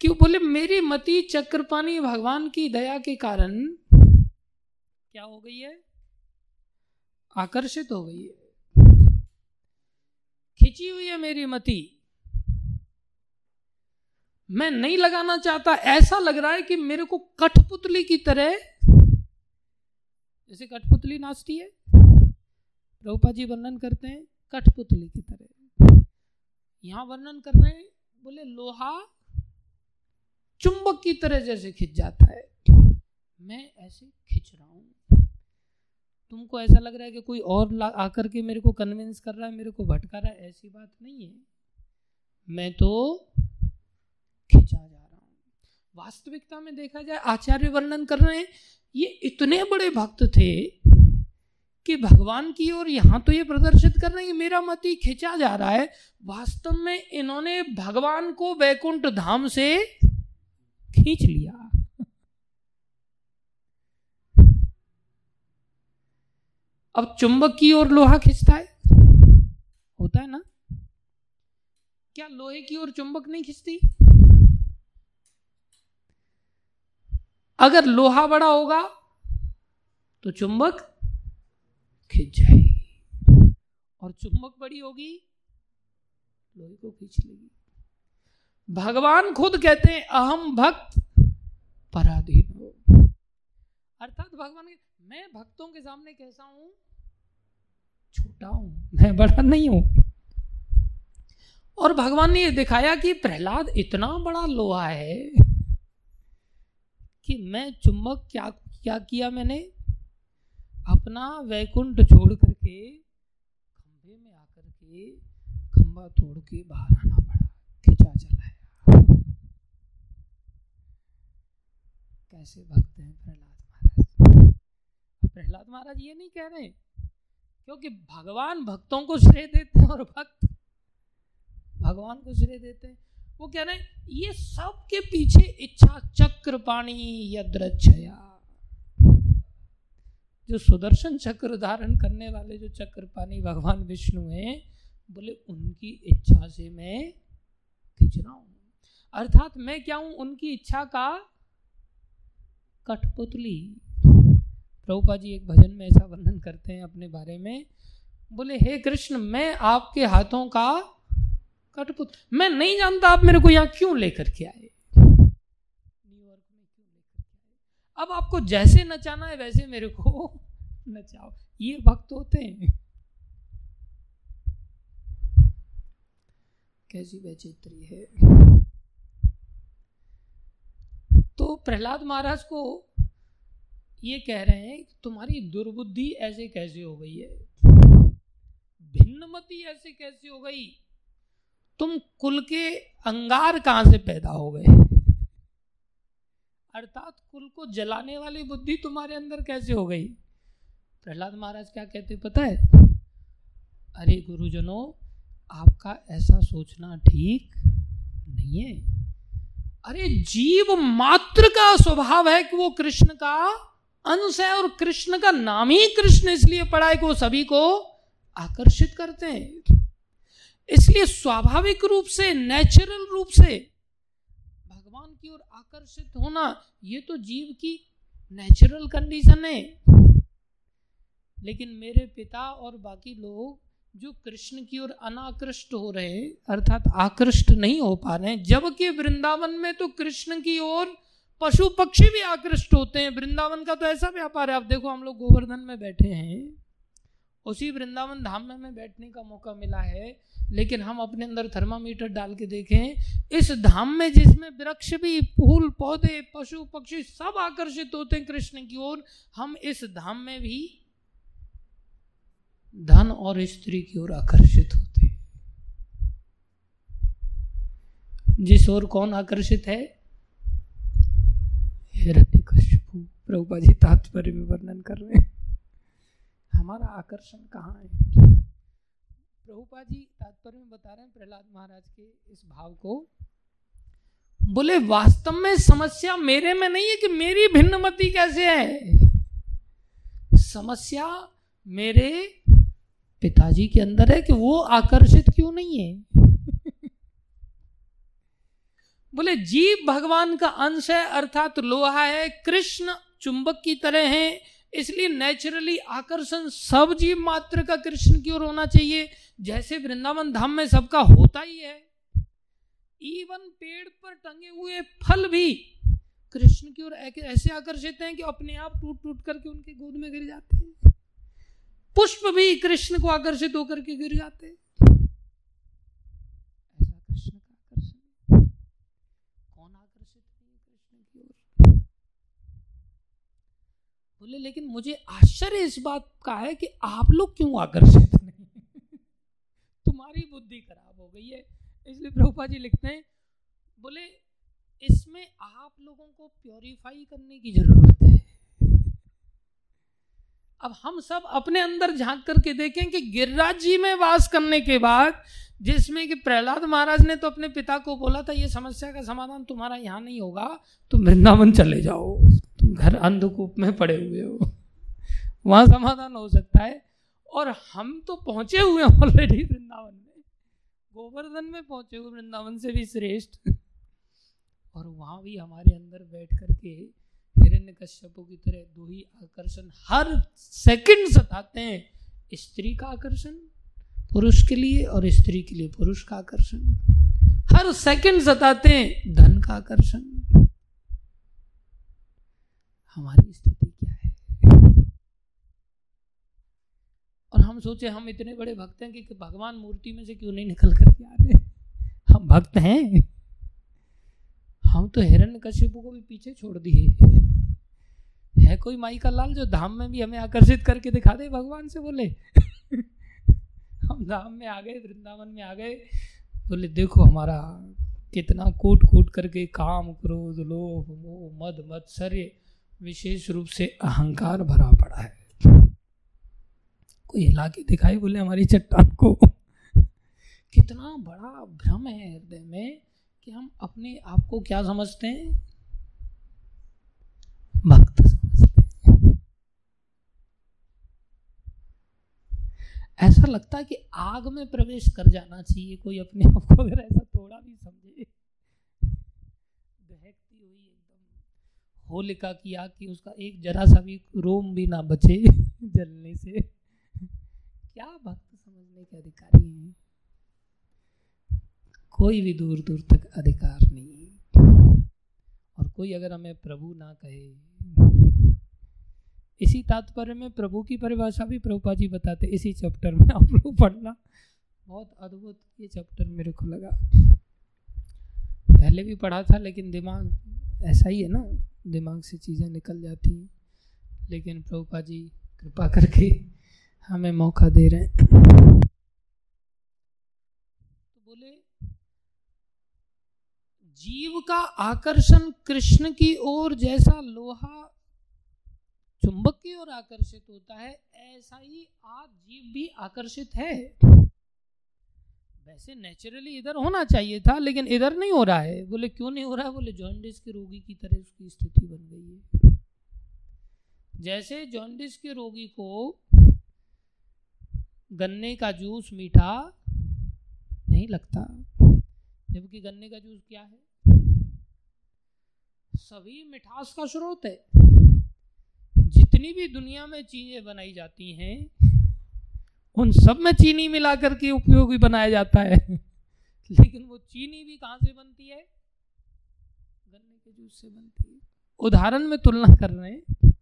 कि बोले, मेरी मति चक्रपाणी भगवान की दया के कारण क्या हो गई है? आकर्षित हो गई है। खिंची हुई है मेरी मति। मैं नहीं लगाना चाहता। ऐसा लग रहा है कि मेरे को कठपुतली की तरह जैसे कठपुतली नाचती है प्रभुपा जी वर्णन करते हैं कठपुतली की तरह। यहाँ वर्णन कर रहे हैं, बोले, लोहा चुंबक की तरह जैसे खिंच जाता है। मैं ऐसे खिंच रहा हूँ। तुमको ऐसा लग रहा है कि कोई और आकर के मेरे को कन्विंस कर रहा है, मेरे को भटका रहा है? ऐसी बात नहीं है। मैं तो खिंचा जा वास्तविकता में देखा जाए, आचार्य वर्णन कर रहे हैं, ये इतने बड़े भक्त थे कि भगवान की ओर यहाँ तो ये प्रदर्शित कर रहे हैं मेरा मत खिंचा जा रहा है। वास्तव में इन्होंने भगवान को वैकुंठ धाम से खींच लिया। अब चुंबक की ओर लोहा खींचता है। होता है ना? क्या लोहे की ओर चुंबक नहीं खींचती? अगर लोहा बड़ा होगा तो चुंबक खींच जाएगी। और चुंबक बड़ी होगी, लोहे को खींच लेगी। भगवान खुद कहते हैं, अहम भक्त पराधीन हो। अर्थात भगवान मैं भक्तों के सामने कैसा हूँ? छोटा हूँ, मैं बड़ा नहीं हूँ। और भगवान ने ये दिखाया कि प्रहलाद इतना बड़ा लोहा है कि मैं चुम्बक क्या क्या किया मैंने? अपना वैकुंठ छोड़ करके, खंभे में आकर के, खंभा तोड़ के बाहर आना पड़ा। खिंचा चलाया कैसे भक्त हैं प्रहलाद महाराज? प्रहलाद महाराज ये नहीं कह रहे, क्योंकि भगवान भक्तों को श्रेय देते हैं और भक्त भगवान को श्रेय देते हैं। वो कह रहे हैं, ये सब के पीछे इच्छा चक्र पाणी यद्रक्षया जो सुदर्शन चक्र धारण करने वाले जो चक्र पानी भगवान विष्णु हैं, बोले, उनकी इच्छा से मैं खिंच रहा हूँ। अर्थात मैं क्या हूँ? उनकी इच्छा का कठपुतली। प्रभुपा जी एक भजन में ऐसा वर्णन करते हैं अपने बारे में। बोले, हे कृष्ण, मैं आपके हाथों का कठपुत मैं नहीं जानता आप मेरे को यहाँ क्यों लेकर के आए। के अब आपको जैसे नचाना है वैसे मेरे को नचाओ। ये भक्त होते हैं। कैसी वैचित्री है। तो प्रहलाद महाराज को ये कह रहे हैं, तुम्हारी दुर्बुद्धि ऐसे कैसे हो गई है? भिन्नमति ऐसे कैसे हो गई? तुम कुल के अंगार कहाँ से पैदा हो गए? अर्थात कुल को जलाने वाली बुद्धि तुम्हारे अंदर कैसे हो गई? प्रहलाद महाराज क्या कहते पता है? अरे गुरुजनों, आपका ऐसा सोचना ठीक नहीं है। अरे जीव मात्र का स्वभाव है कि वो कृष्ण का अंश है और कृष्ण का नाम ही कृष्ण इसलिए पड़ा है कि वो सभी को आकर्षित करते हैं। इसलिए स्वाभाविक रूप से नेचुरल रूप से भगवान की ओर आकर्षित होना, ये तो जीव की नेचुरल कंडीशन है। लेकिन मेरे पिता और बाकी लोग जो कृष्ण की ओर अनाकृष्ट हो रहे अर्थात आकृष्ट नहीं हो पा रहे जबकि वृंदावन में तो कृष्ण की ओर पशु पक्षी भी आकृष्ट होते हैं। वृंदावन का तो ऐसा व्यापार है, आप देखो हम लोग गोवर्धन में बैठे हैं। उसी वृंदावन धाम में हमें बैठने का मौका मिला है। लेकिन हम अपने अंदर थर्मामीटर डाल के देखें, इस धाम में जिसमें वृक्ष भी, फूल, पौधे, पशु, पक्षी सब आकर्षित होते हैं कृष्ण की ओर, हम इस धाम में भी धन और स्त्री की ओर आकर्षित होते हैं। जिस ओर कौन आकर्षित है? प्रभुपा जी तात्पर्य में वर्णन कर रहे हैं। हमारा आकर्षण कहाँ है? प्रभुपा जी तात्पर्य में बता रहे हैं प्रहलाद महाराज के इस भाव को। बोले, वास्तव में समस्या मेरे में नहीं है कि मेरी भिन्नमति कैसे है? समस्या मेरे पिताजी के अंदर है कि वो आकर्षित क्यों नहीं है? बोले, जीव भगवान का अंश है, अर्थात लोहा है, कृष्ण चुंबक की तरह है इसलिए नेचुरली आकर्षण सब जीव मात्र का कृष्ण की ओर होना चाहिए। जैसे वृंदावन धाम में सबका होता ही है। इवन पेड़ पर टंगे हुए फल भी कृष्ण की ओर ऐसे आकर्षित हैं कि अपने आप टूट टूट करके उनके गोद में गिर जाते हैं। पुष्प भी कृष्ण को आकर्षित होकर के गिर जाते ऐसा कृष्ण का आकर्षण कौन आकर्षित नहीं कृष्ण की ओर बोले, लेकिन मुझे आश्चर्य इस बात का है कि आप लोग क्यों आकर्षित नहीं तुम्हारी बुद्धि खराब हो गई है। इसलिए प्रभुपा जी लिखते हैं, बोले, इसमें आप लोगों को प्योरीफाई करने की ज़रूरत है। अब हम सब अपने अंदर झाँक करके देखें कि गिरिराज जी में वास करने के बाद, जिसमें कि प्रहलाद महाराज ने तो अपने पिता को बोला था, ये समस्या का समाधान तुम्हारा यहाँ नहीं होगा, तुम वृंदावन चले जाओ। घर अंधकूप में पड़े हुए हो। वहाँ समाधान हो सकता है। और हम तो पहुँचे हुए ऑलरेडी वृंदावन में। गोवर्धन में पहुँचे हुए, वृंदावन से भी श्रेष्ठ। और वहाँ भी हमारे अंदर बैठ करके हिरण्य कश्यपों की तरह दो ही आकर्षण हर सेकंड सताते हैं। स्त्री का आकर्षण पुरुष के लिए और स्त्री के लिए पुरुष का आकर्षण। हर सेकंड सताते हैं धन का आकर्षण। हमारी स्थिति क्या है? और हम सोचे, हम इतने बड़े भक्त हैं कि भगवान मूर्ति में से क्यों नहीं निकल करके आ रहे हम भक्त हैं। हम तो हिरण्य कश्यपु को भी पीछे छोड़ दिए है। कोई माई का लाल जो धाम में भी हमें आकर्षित करके दिखा दे? भगवान से बोले। हम धाम में आ गए, वृंदावन में आ गए। बोले, देखो हमारा कितना कूट कूट करके काम, क्रोध, लोभ, मोह, मद, मत्सर्य विशेष रूप से अहंकार भरा पड़ा है। कोई हिला के दिखाई बोले हमारी चट्टान को। कितना बड़ा भ्रम है हृदय में कि हम अपने आप को क्या समझते हैं? भक्त समझते ऐसा लगता है कि आग में प्रवेश कर जाना चाहिए, कोई अपने आप को अगर ऐसा थोड़ा भी समझे। दहकती हुई होलिका की आग की उसका एक जरा सा भी रोम भी ना बचे जलने से। क्या भक्त समझने के अधिकारी हैं। कोई भी दूर दूर तक अधिकार नहीं। और कोई अगर हमें प्रभु ना कहे। इसी तात्पर्य में प्रभु की परिभाषा भी प्रभुपा जी बताते, इसी चैप्टर में आप लोग पढ़ना। बहुत अद्भुत ये चैप्टर मेरे को लगा। पहले भी पढ़ा था, लेकिन दिमाग ऐसा ही है ना। दिमाग से चीज़ें निकल जाती। हैं लेकिन प्रभुपा जी, कृपा करके हमें मौका दे रहे हैं। तो बोले, जीव का आकर्षण कृष्ण की ओर जैसा लोहा चुंबक की ओर आकर्षित होता है, ऐसा ही आज जीव भी आकर्षित है। वैसे नेचुरली इधर होना चाहिए था, लेकिन इधर नहीं हो रहा है। बोले, क्यों नहीं हो रहा? है बोले जॉन्डिस के रोगी की तरह उसकी स्थिति बन गई है। जैसे जॉन्डिस के रोगी को गन्ने का जूस मीठा नहीं लगता, जबकि गन्ने का जूस क्या है? सभी मिठास का स्रोत है। जितनी भी दुनिया में चीज़ें बनाई जाती हैं उन सब में चीनी मिलाकर के उपयोगी बनाया जाता है। लेकिन वो चीनी भी कहाँ से बनती है? गन्ने के जूस से बनती है। उदाहरण में तुलना कर रहे हैं।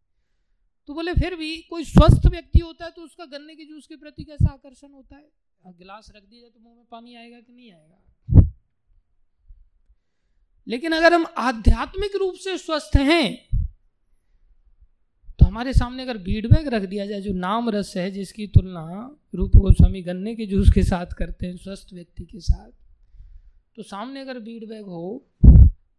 तो बोले, फिर भी कोई स्वस्थ व्यक्ति होता है तो उसका गन्ने के जूस के प्रति कैसा आकर्षण होता है? गिलास रख दिया तो मुँह में पानी आएगा कि नहीं आएगा? लेकिन अगर हम आध्यात्मिक रूप से स्वस्थ हैं हमारे सामने अगर फीडबैक रख दिया जाए, जो नाम रस है, जिसकी तुलना रूप गोस्वामी गन्ने के जूस के साथ करते हैं, स्वस्थ व्यक्ति के साथ तो सामने अगर फीडबैक हो,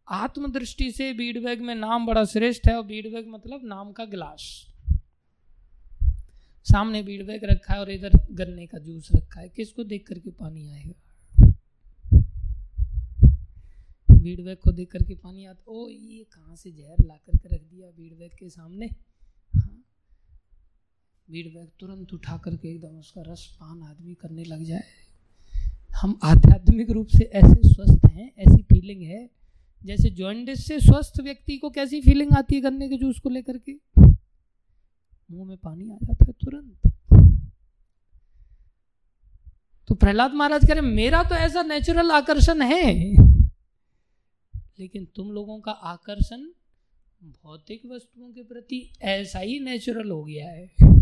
आत्मदृष्टि से बीडबैग में नाम बड़ा श्रेष्ठ है, और बीडबैग मतलब नाम का गिलास। सामने बीडबैग रखा है, और इधर गन्ने का जूस रखा है। किसको देख करके पानी आएगा? बीडबैग को देख करके पानी आता ओ, ये कहाँ से जहर ला करके रख दिया बीडबैग के सामने? बीडबैग तुरंत उठा करके एकदम उसका रस पान आदमी करने लग जाए। हम आध्यात्मिक रूप से ऐसे स्वस्थ हैं, ऐसी फीलिंग है, जैसे जॉइंडिस से स्वस्थ व्यक्ति को कैसी फीलिंग आती है गन्ने के जूस को लेकर के। मुँह में पानी आ जाता है तुरंत। तो प्रहलाद महाराज कह रहे मेरा तो ऐसा नेचुरल आकर्षण है। लेकिन तुम लोगों का आकर्षण भौतिक वस्तुओं के प्रति ऐसा ही नेचुरल हो गया है।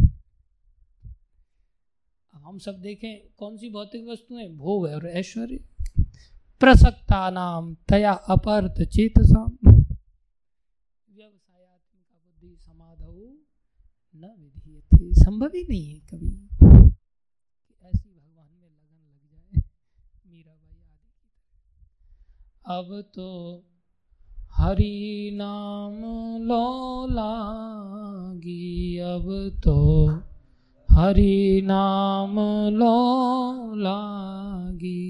हम सब देखें कौन सी भौतिक वस्तुएँ? भोग है और ऐश्वर्य। प्रसक्ता नाम तया अपर्थ चेतसाम। बुद्धि न संभव ही नहीं है कभी ऐसी भगवान में लगन लग जाए। मीरा भाई आदि अब तो हरि नाम लो लागी। अब तो हरि नाम लो लागी।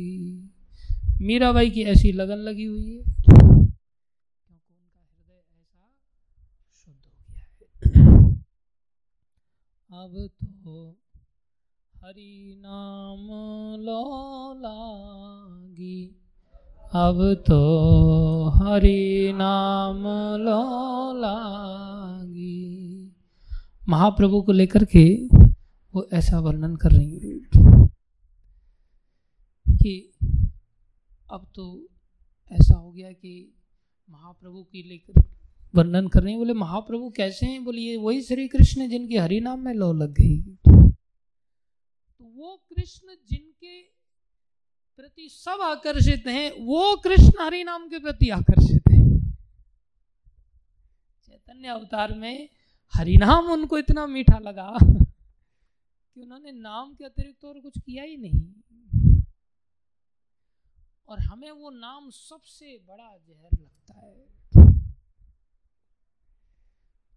मीराबाई की ऐसी लगन लगी हुई है, क्योंकि उनका हृदय ऐसा शुद्ध हो गया है। अब तो हरि नाम लो लागी। अब तो हरि नाम लो लागी। महाप्रभु को लेकर के वो ऐसा वर्णन कर रही है। कि अब तो ऐसा हो गया कि महाप्रभु की लेकर वर्णन कर रहे हैं। बोले, महाप्रभु कैसे हैं? बोले, ये वही श्री कृष्ण जिनके हरि नाम में लो लग गई तो वो कृष्ण जिनके प्रति सब आकर्षित हैं, वो कृष्ण हरि नाम के प्रति आकर्षित है। चैतन्य अवतार में हरि नाम उनको इतना मीठा लगा। कि उन्होंने नाम के अतिरिक्त और कुछ किया ही नहीं। और हमें वो नाम सबसे बड़ा जहर लगता है।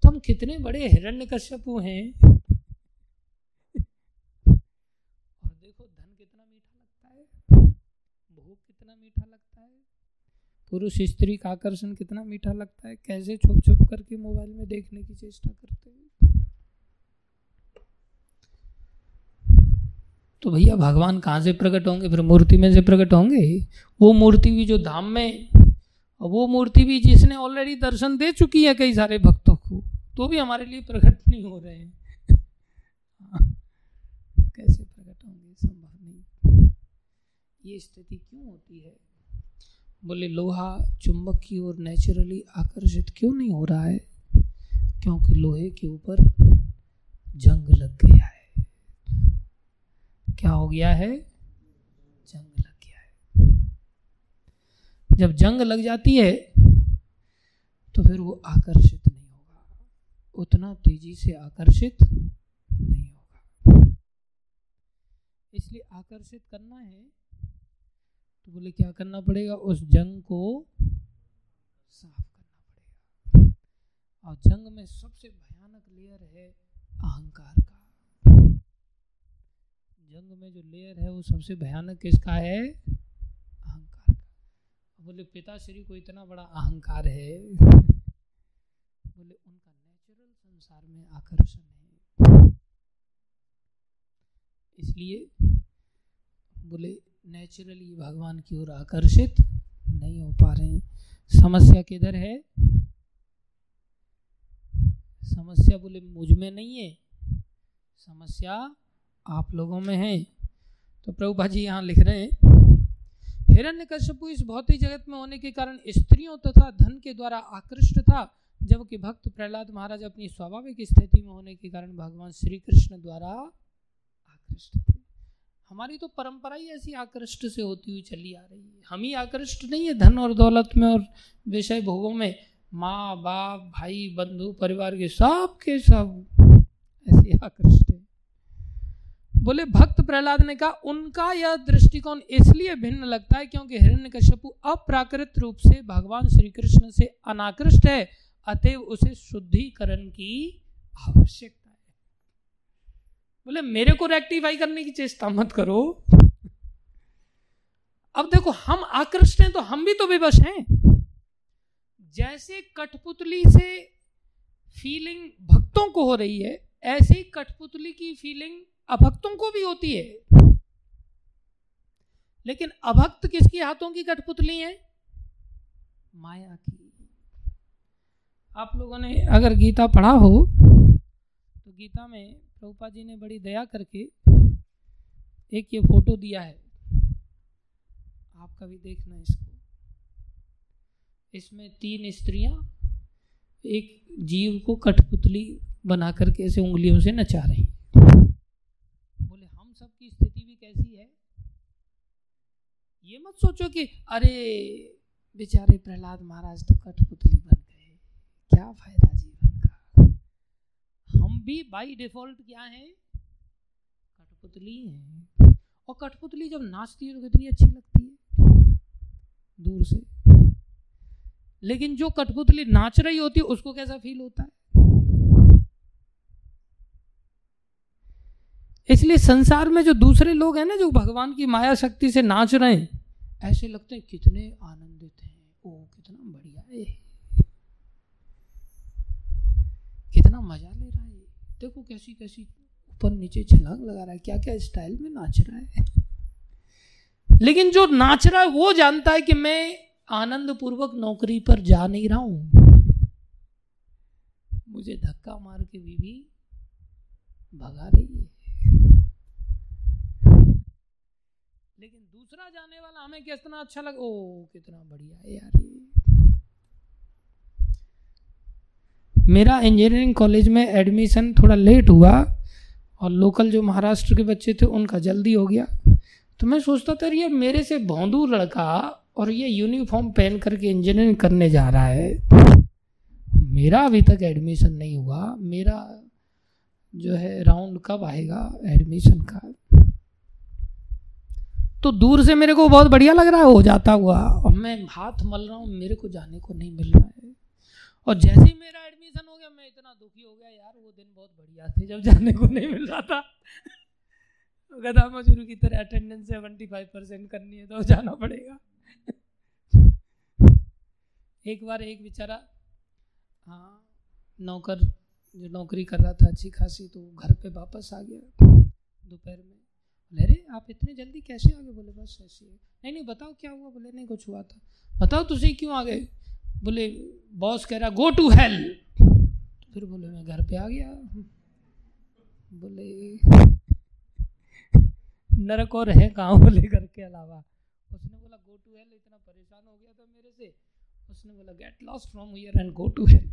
तो हम कितने बड़े हिरण्य कश्यपु हैं। और देखो, धन कितना मीठा लगता है। भूख कितना मीठा लगता है। पुरुष स्त्री का आकर्षण कितना मीठा लगता है। कैसे छुप छुप करके मोबाइल में देखने की चेष्टा करते हैं तो भैया भगवान कहाँ से प्रकट होंगे? फिर मूर्ति में से प्रकट होंगे? वो मूर्ति भी जो धाम में वो मूर्ति भी जिसने ऑलरेडी दर्शन दे चुकी है कई सारे भक्तों को तो भी हमारे लिए प्रकट नहीं हो रहे हैं। कैसे प्रकट होंगे? संभव नहीं। ये स्थिति क्यों होती है? बोले, लोहा चुंबक की ओर नेचुरली आकर्षित क्यों नहीं हो रहा है? क्योंकि लोहे के ऊपर जंग लग गया है। क्या हो गया है? जंग लग गया है। जब जंग लग जाती है तो फिर वो आकर्षित नहीं होगा। उतना तेज़ी से आकर्षित नहीं होगा। इसलिए आकर्षित करना है तो बोले क्या करना पड़ेगा? उस जंग को साफ़ करना पड़ेगा। और जंग में सबसे भयानक लेयर है अहंकार का। जंग में जो लेयर है, वो सबसे भयानक किसका है? अहंकार का। बोले पिताश्री को इतना बड़ा अहंकार है। बोले, उनका नेचुरल संसार में आकर्षण है। इसलिए बोले नेचुरली भगवान की ओर आकर्षित नहीं हो पा रहे हैं। समस्या किधर है? समस्या बोले, मुझमें नहीं है। समस्या आप लोगों में है तो प्रभुपा जी यहाँ लिख रहे हैं हिरण्य कश्यपु इस भौतिक जगत में होने के कारण स्त्रियों तथा धन के द्वारा आकृष्ट था, जबकि भक्त प्रहलाद महाराज अपनी स्वाभाविक स्थिति में होने के कारण भगवान श्री कृष्ण द्वारा आकृष्ट थे। हमारी तो परंपरा ही ऐसी आकृष्ट से होती हुई चली आ रही है। हम ही आकृष्ट नहीं है धन और दौलत में और विषय भोगों में। माँ, बाप, भाई, बंधु, परिवार के सब के सब ऐसे आकृष्ट। बोले, भक्त प्रहलाद ने कहा, उनका यह दृष्टिकोण इसलिए भिन्न लगता है क्योंकि हिरण्य कश्यपु अप्राकृत रूप से भगवान श्री कृष्ण से अनाकृष्ट है, अतएव उसे शुद्धिकरण की आवश्यकता है। बोले, मेरे को रेक्टिफाई करने की चेष्टा मत करो। अब देखो, हम आकृष्ट हैं तो हम भी तो विवश हैं। जैसे कठपुतली से फीलिंग भक्तों को हो रही है, ऐसे ही कठपुतली की फीलिंग अभक्तों को भी होती है। लेकिन अभक्त किसकी हाथों की कठपुतली है? माया की। आप लोगों ने अगर गीता पढ़ा हो तो गीता में प्रभुपा जी ने बड़ी दया करके एक ये फ़ोटो दिया है। आप कभी देखना इसको। इसमें तीन स्त्रियाँ एक जीव को कठपुतली बना करके ऐसे उंगलियों से नचा रही सब की स्थिति भी कैसी है? ये मत सोचो कि, अरे, बेचारे प्रहलाद महाराज तो कठपुतली बन गए। क्या फ़ायदा जीवन का? हम भी बाई डिफ़ॉल्ट क्या है? कठपुतली हैं। और कठपुतली जब नाचती है तो कितनी अच्छी लगती है। दूर से। लेकिन जो कठपुतली नाच रही होती है, उसको कैसा फील होता है? इसलिए संसार में जो दूसरे लोग हैं ना, जो भगवान की माया शक्ति से नाच रहे हैं, ऐसे लगते हैं कितने आनंदित हैं। ओ, कितना बढ़िया है। कितना मज़ा ले रहा है। देखो कैसी कैसी ऊपर नीचे छलांग लगा रहा है। क्या क्या स्टाइल में नाच रहा है। लेकिन जो नाच रहा है, वो जानता है कि मैं आनंद पूर्वक नौकरी पर जा नहीं रहा हूँ। मुझे धक्का मार के बीवी भगा रही है। लेकिन दूसरा जाने वाला हमें कितना अच्छा लगा, ओ, कितना बढ़िया है यार मेरा इंजीनियरिंग कॉलेज में एडमिशन थोड़ा लेट हुआ और लोकल जो महाराष्ट्र के बच्चे थे, उनका जल्दी हो गया। तो मैं सोचता था ये मेरे से भौंदू लड़का और ये यूनिफॉर्म पहन करके इंजीनियरिंग करने जा रहा है। मेरा अभी तक एडमिशन नहीं हुआ। मेरा जो है राउंड कब आएगा? एडमिशन का। तो दूर से मेरे को बहुत बढ़िया लग रहा है हो जाता हुआ। और मैं हाथ मल रहा हूँ, मेरे को जाने को नहीं मिल रहा है। और जैसे ही मेरा एडमिशन हो गया, मैं इतना दुखी हो गया, यार, वो दिन बहुत बढ़िया थे, जब जाने को नहीं मिल रहा था। गधा मजूर की तरह अटेंडेंस सेवेंटी फाइव परसेंट करनी है तो जाना पड़ेगा। एक बार एक बेचारा हाँ नौकर, जो नौकरी कर रहा था, अच्छी खासी तो घर पे वापस आ गया। दोपहर में बोले, अरे, आप इतने जल्दी कैसे आ गए बोले, बस ऐसे ही नहीं नहीं, बताओ क्या हुआ? बोले, नहीं, कुछ हुआ था। बताओ तुझे क्यों आ गए बोले, बॉस कह रहा गो टू हेल तो फिर बोले, मैं घर पे आ गया। बोले, नरक और है कहाँ? बोले, घर के अलावा। उसने बोला गो टू हेल इतना परेशान हो गया था मेरे से। उसने बोला get lost from here and go to hell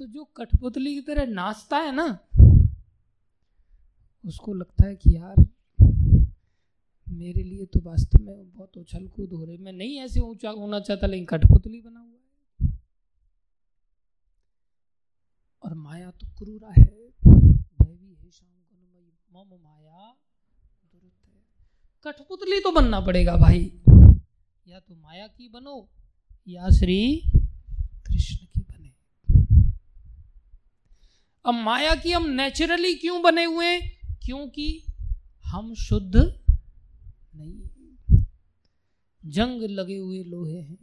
तो जो कठपुतली की तरह नाचता है ना, उसको लगता है कि यार, मेरे लिए तो वास्तव में बहुत उछल कूद हो रही मैं नहीं ऐसे ऊँचा होना चाहता, लेकिन कठपुतली बना हुआ है। और माया तो क्रूरा है। देवी है मम माया कठपुतली तो बनना पड़ेगा भाई। या तो माया की बनो, या श्री कृष्ण अब माया की हम नेचुरली क्यों बने हुए हैं? क्योंकि हम शुद्ध नहीं जंग लगे हुए लोहे हैं।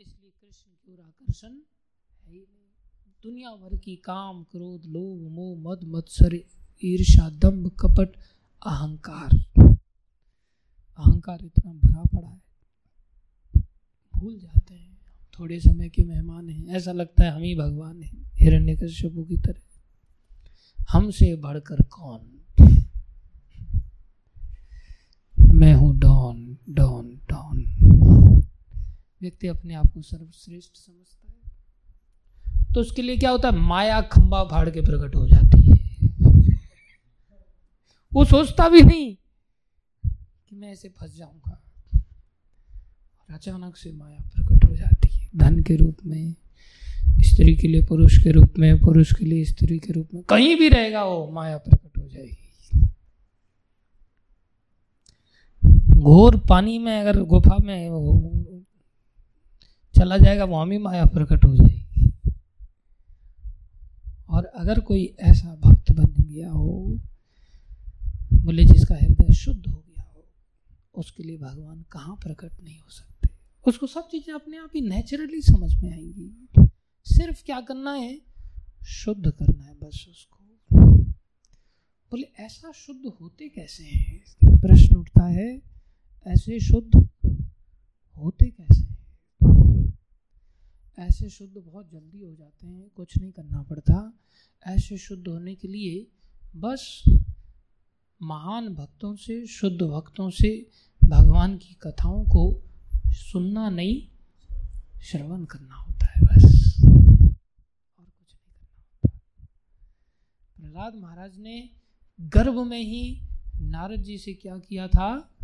इसलिए कृष्ण ओर आकर्षण है दुनिया भर की काम, क्रोध, लोभ, मोह, मद, मत्सर ईर्षा दम्भ, कपट, अहंकार। अहंकार इतना भरा पड़ा है। भूल जाते हैं। थोड़े समय के मेहमान हैं। ऐसा लगता है हम ही भगवान हैं। हिरण्य कश्यपु की तरह। हमसे बढ़कर कौन? मैं हूँ डॉन डॉन डॉन। व्यक्ति अपने आप को सर्वश्रेष्ठ समझता है। तो उसके लिए क्या होता है? माया खंबा फाड़ के प्रकट हो जाती है। वो सोचता भी नहीं कि मैं ऐसे फंस जाऊँगा। अचानक से माया प्रकट हो जाती है। धन के रूप में स्त्री के लिए पुरुष के रूप में, पुरुष के लिए स्त्री के रूप में। कहीं भी रहेगा, वो माया प्रकट हो जाएगी। घोर पानी में अगर गुफा में चला जाएगा, वहाँ भी माया प्रकट हो जाएगी। और अगर कोई ऐसा भक्त बन गया हो, बोले जिसका हृदय शुद्ध हो गया हो, उसके लिए भगवान कहाँ प्रकट नहीं हो सकते? उसको सब चीज़ें अपने आप ही नेचुरली समझ में आएँगी। सिर्फ़ क्या करना है? शुद्ध करना है बस उसको। बोले, ऐसा शुद्ध होते कैसे हैं? प्रश्न उठता है, ऐसे शुद्ध होते कैसे हैं? ऐसे शुद्ध बहुत जल्दी हो जाते हैं, कुछ नहीं करना पड़ता। ऐसे शुद्ध होने के लिए बस महान भक्तों से, शुद्ध भक्तों से भगवान की कथाओं को सुनना नहीं, श्रवण करना होता है बस और कुछ नहीं करना होता प्रहलाद महाराज ने गर्भ में ही नारद जी से क्या किया था?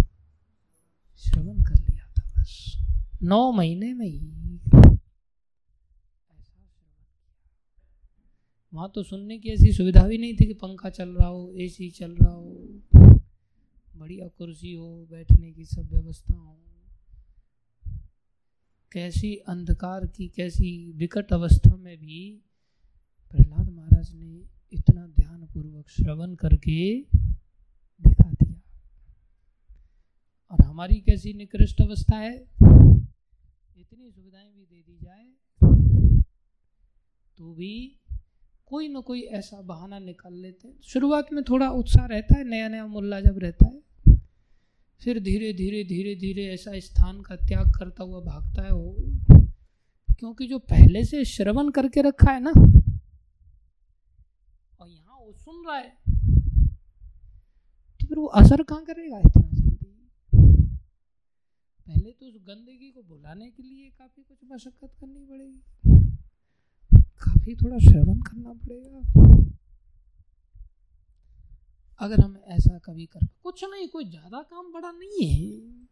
श्रवण कर लिया था बस। नौ महीने में ही। वहाँ तो सुनने की ऐसी सुविधा भी नहीं थी कि पंखा चल रहा हो एसी चल रहा हो, बढ़िया कुर्सी हो, बैठने की सब व्यवस्था हो। कैसी अंधकार की, कैसी विकट अवस्था में भी प्रहलाद महाराज ने इतना ध्यान पूर्वक श्रवण करके दिखा दिया। और हमारी कैसी निकृष्ट अवस्था है? इतनी सुविधाएँ भी दे दी जाए तो भी कोई ना कोई ऐसा बहाना निकाल लेते हैं। शुरुआत में थोड़ा उत्साह रहता है नया नया मुल्ला जब रहता है, फिर धीरे धीरे धीरे धीरे ऐसा स्थान का त्याग करता हुआ भागता है वो। क्योंकि जो पहले से श्रवण करके रखा है ना और यहाँ वो सुन रहा है। तो फिर वो असर कहाँ करेगा इतना जल्दी? पहले तो उस गंदगी को भुलाने के लिए काफ़ी कुछ मशक्कत करनी पड़ेगी। काफ़ी थोड़ा श्रवण करना पड़ेगा। अगर हम ऐसा कभी कर कुछ नहीं कोई ज़्यादा काम बड़ा नहीं है।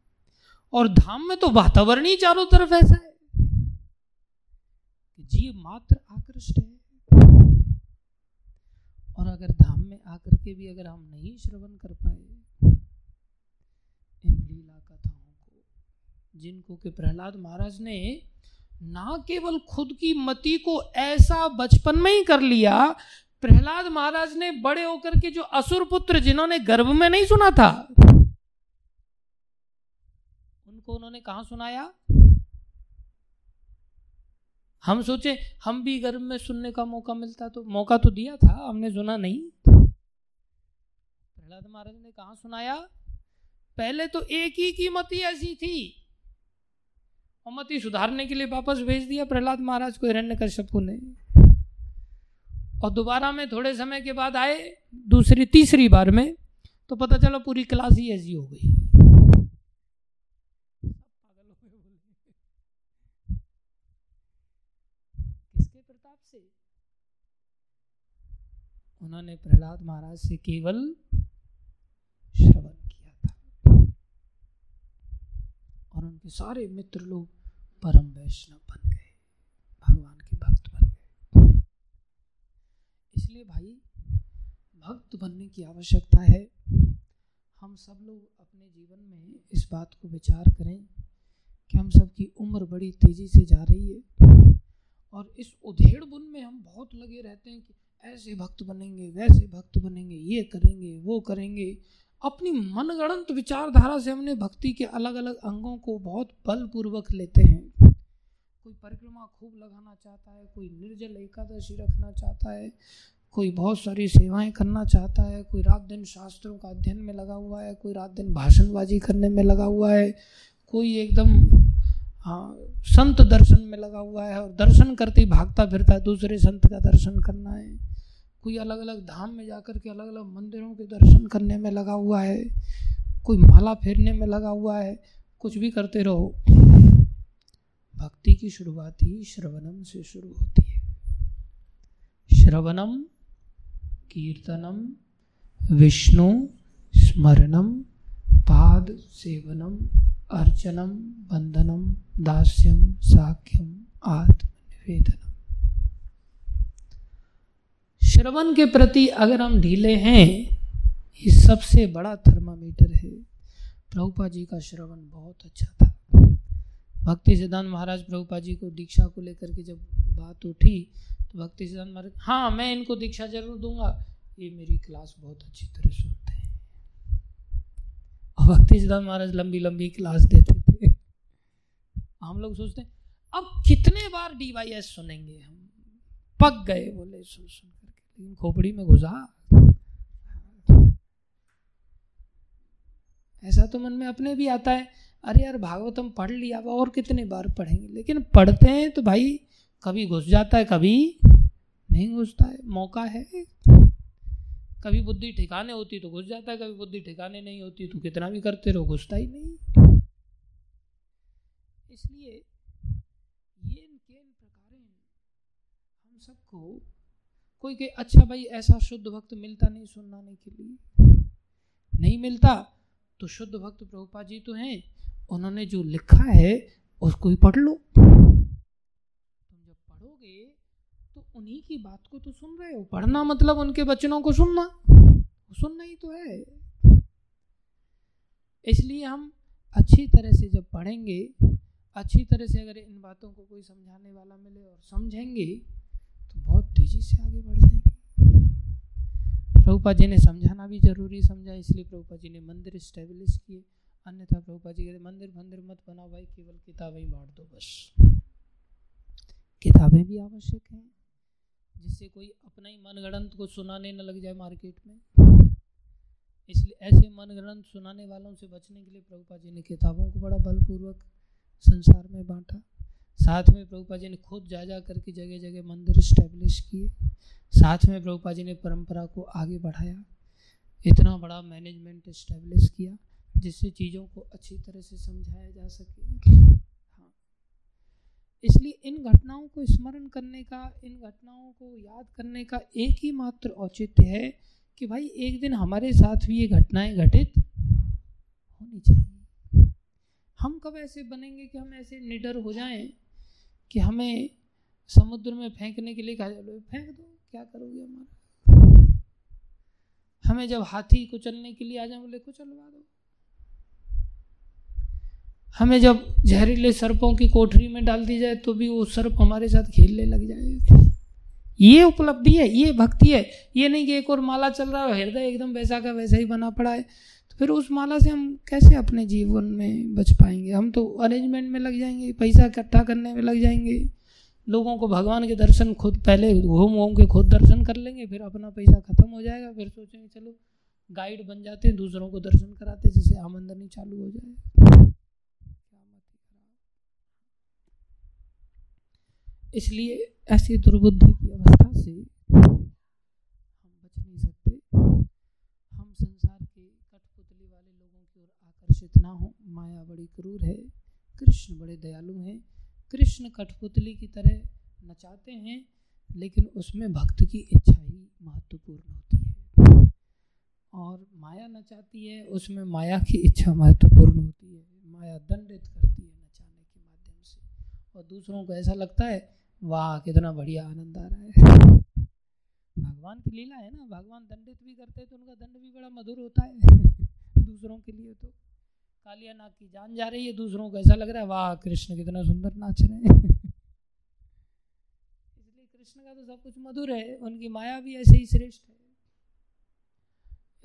और धाम में तो वातावरण ही चारों तरफ़ ऐसा है जीव मात्र आकृष्ट है। और अगर धाम में आकर के भी अगर हम नहीं श्रवण कर पाए, इन लीला कथाओं को, जिनको के प्रहलाद महाराज ने ना केवल खुद की मति को ऐसा बचपन में ही कर लिया, प्रहलाद महाराज ने बड़े होकर के जो असुर पुत्र जिन्होंने गर्भ में नहीं सुना था, उनको उन्होंने कहा सुनाया? हम सोचे, हम भी गर्भ में सुनने का मौका मिलता तो मौका तो दिया था, हमने सुना नहीं प्रहलाद महाराज ने कहा सुनाया? पहले तो एक ही की मति ऐसी थी। और मति सुधारने के लिए वापस भेज दिया प्रहलाद महाराज को हिरण्य कश्यप ने और दोबारा में थोड़े समय के बाद आए, दूसरी, तीसरी बार में तो पता चला पूरी क्लास ही ऐसी हो गई किसके प्रताप से उन्होंने प्रहलाद महाराज से केवल श्रवण किया था। और उनके सारे मित्र लोग परम वैष्णव बन गए, भगवान के भक्त बन गए। इसलिए भाई, भक्त बनने की आवश्यकता है। हम सब लोग अपने जीवन में इस बात को विचार करें कि हम सबकी उम्र बड़ी तेज़ी से जा रही है। और इस उधेड़ बुन में हम बहुत लगे रहते हैं कि ऐसे भक्त बनेंगे, वैसे भक्त बनेंगे, ये करेंगे, वो करेंगे। अपनी मनगणंत विचारधारा से हमने भक्ति के अलग अलग अंगों को बहुत बलपूर्वक लेते हैं। कोई परिक्रमा खूब लगाना चाहता है, कोई निर्जल एकादशी रखना चाहता है, कोई बहुत सारी सेवाएँ करना चाहता है, कोई रात दिन शास्त्रों का अध्ययन में लगा हुआ है, कोई रात दिन भाषणबाजी करने में लगा हुआ है, कोई एकदम हाँ संत दर्शन में लगा हुआ है और दर्शन करते ही भागता फिरता है, दूसरे संत का दर्शन करना है। कोई अलग अलग धाम में जाकर के अलग अलग मंदिरों के दर्शन करने में लगा हुआ है, कोई माला फेरने में लगा हुआ है, कुछ भी करते रहो। भक्ति की शुरुआत ही श्रवणम से शुरू होती है। श्रवणम, कीर्तनम, विष्णु, स्मरणम, पाद सेवनम, अर्चनम, बंधनम, दास्यम, साख्यम आत्म निवेदनम श्रवण के प्रति अगर हम ढीले हैं, ये सबसे बड़ा थर्मामीटर है। प्रभुपा जी का श्रवण बहुत अच्छा था। भक्ति सिद्धांत महाराज प्रभुपा जी को दीक्षा को लेकर के जब बात उठी तो भक्ति सिद्धांत महाराज हाँ मैं इनको दीक्षा ज़रूर दूँगा। ये मेरी क्लास बहुत अच्छी तरह सुनते हैं। और भक्ति सिद्धांत महाराज लंबी लंबी क्लास देते थे। हम लोग सोचते हैं, अब कितने बार डीवाईएस सुनेंगे हम? पक गए बोले सुन सुन करके। लेकिन खोपड़ी में घुसा। ऐसा तो मन में अपने भी आता है। अरे यार, भागवतम पढ़ लिया और कितने बार पढ़ेंगे? लेकिन पढ़ते हैं तो भाई, कभी घुस जाता है, कभी नहीं घुसता है। मौका है। कभी बुद्धि ठिकाने होती तो घुस जाता है, कभी बुद्धि ठिकाने नहीं होती तो कितना भी करते रहो, घुसता ही नहीं। इसलिए ये इन प्रकार हम सबको कोई के अच्छा भाई, ऐसा शुद्ध भक्त मिलता नहीं सुनाने के लिए। नहीं मिलता तो शुद्ध भक्त प्रभुपा जी तो हैं। उन्होंने जो लिखा है उसको ही पढ़ लो। तुम जब पढ़ोगे तो उन्हीं की बात को तो सुन रहे हो। पढ़ना मतलब उनके वचनों को सुनना। सुनना ही तो है। इसलिए हम अच्छी तरह से जब पढ़ेंगे, अच्छी तरह से अगर इन बातों को कोई समझाने वाला मिले और समझेंगे तेज़ी से आगे बढ़ जाएँगे। प्रभुपा जी ने समझाना भी ज़रूरी समझा, इसलिए प्रभुपा जी ने मंदिर स्टेब्लिश किए। अन्यथा प्रभुपा जी कहते, मंदिर मंदिर मत बनाओ भाई, केवल किताबें बांट दो बस। किताबें भी आवश्यक हैं, जिससे कोई अपना ही मनगणंत को सुनाने न लग जाए मार्केट में। इसलिए ऐसे मनगणंत सुनाने वालों से बचने के लिए प्रभुपा जी ने किताबों को बड़ा बलपूर्वक संसार में बांटा। साथ में प्रभुपा जी ने खुद जा जा करके जगह जगह मंदिर स्टैब्लिश किए। साथ में प्रभुपा जी ने परंपरा को आगे बढ़ाया। इतना बड़ा मैनेजमेंट इस्टेब्लिश किया जिससे चीज़ों को अच्छी तरह से समझाया जा सके। हाँ। इसलिए इन घटनाओं को स्मरण करने का, इन घटनाओं को याद करने का एक ही मात्र औचित्य है कि भाई एक दिन हमारे साथ भी ये घटनाएँ घटित होनी चाहिए। हम कब ऐसे बनेंगे कि हम ऐसे निडर हो जाएँ? कि हमें समुद्र में फेंकने के लिए कहा जाए फेंक दो, क्या करोगे हमारा? हमें जब हाथी कुचलने के लिए आ जाए, बोले, कुचलवा दो। हमें जब जहरीले सर्पों की कोठरी में डाल दी जाए तो भी वो सर्प हमारे साथ खेलने लग जाए। ये उपलब्धि है, ये भक्ति है। ये नहीं कि एक और माला चल रहा है, हृदय एकदम वैसा का वैसा ही बना पड़ा है। फिर उस माला से हम कैसे अपने जीवन में बच पाएँगे? हम तो अरेंजमेंट में लग जाएँगे, पैसा इकट्ठा करने में लग जाएँगे। लोगों को भगवान के दर्शन खुद, पहले घूम घूम के खुद दर्शन कर लेंगे, फिर अपना पैसा खत्म हो जाएगा, फिर सोचेंगे, चलो गाइड बन जाते हैं, दूसरों को दर्शन कराते जिससे आमंदनी चालू हो जाए। इसलिए ऐसी दुर्बुद्धि की अवस्था से नहीं सकते हम संसार के कठपुतली वाले लोगों आकर्षित ना हो। माया बड़ी क्रूर है। कृष्ण बड़े दयालु हैं। कृष्ण कठपुतली की तरह नचाते हैं, लेकिन उसमें भक्त की इच्छा ही महत्वपूर्ण होती है। और माया नचाती है, उसमें माया की इच्छा महत्वपूर्ण होती है। माया दंडित करती है नचाने के माध्यम से। और दूसरों को ऐसा लगता है, वाह, कितना बढ़िया आनंद आ रहा है। भगवान की लीला है ना। भगवान दंडित भी करते हैं तो उनका दंड भी बड़ा मधुर होता है। दूसरों के लिए तो। कालिया नाग की जान जा रही है, दूसरों को ऐसा लग रहा है, वाह, कृष्ण कितना सुंदर नाच रहे हैं। इसलिए कृष्ण का तो सब कुछ मधुर है, उनकी माया भी ऐसे ही श्रेष्ठ है।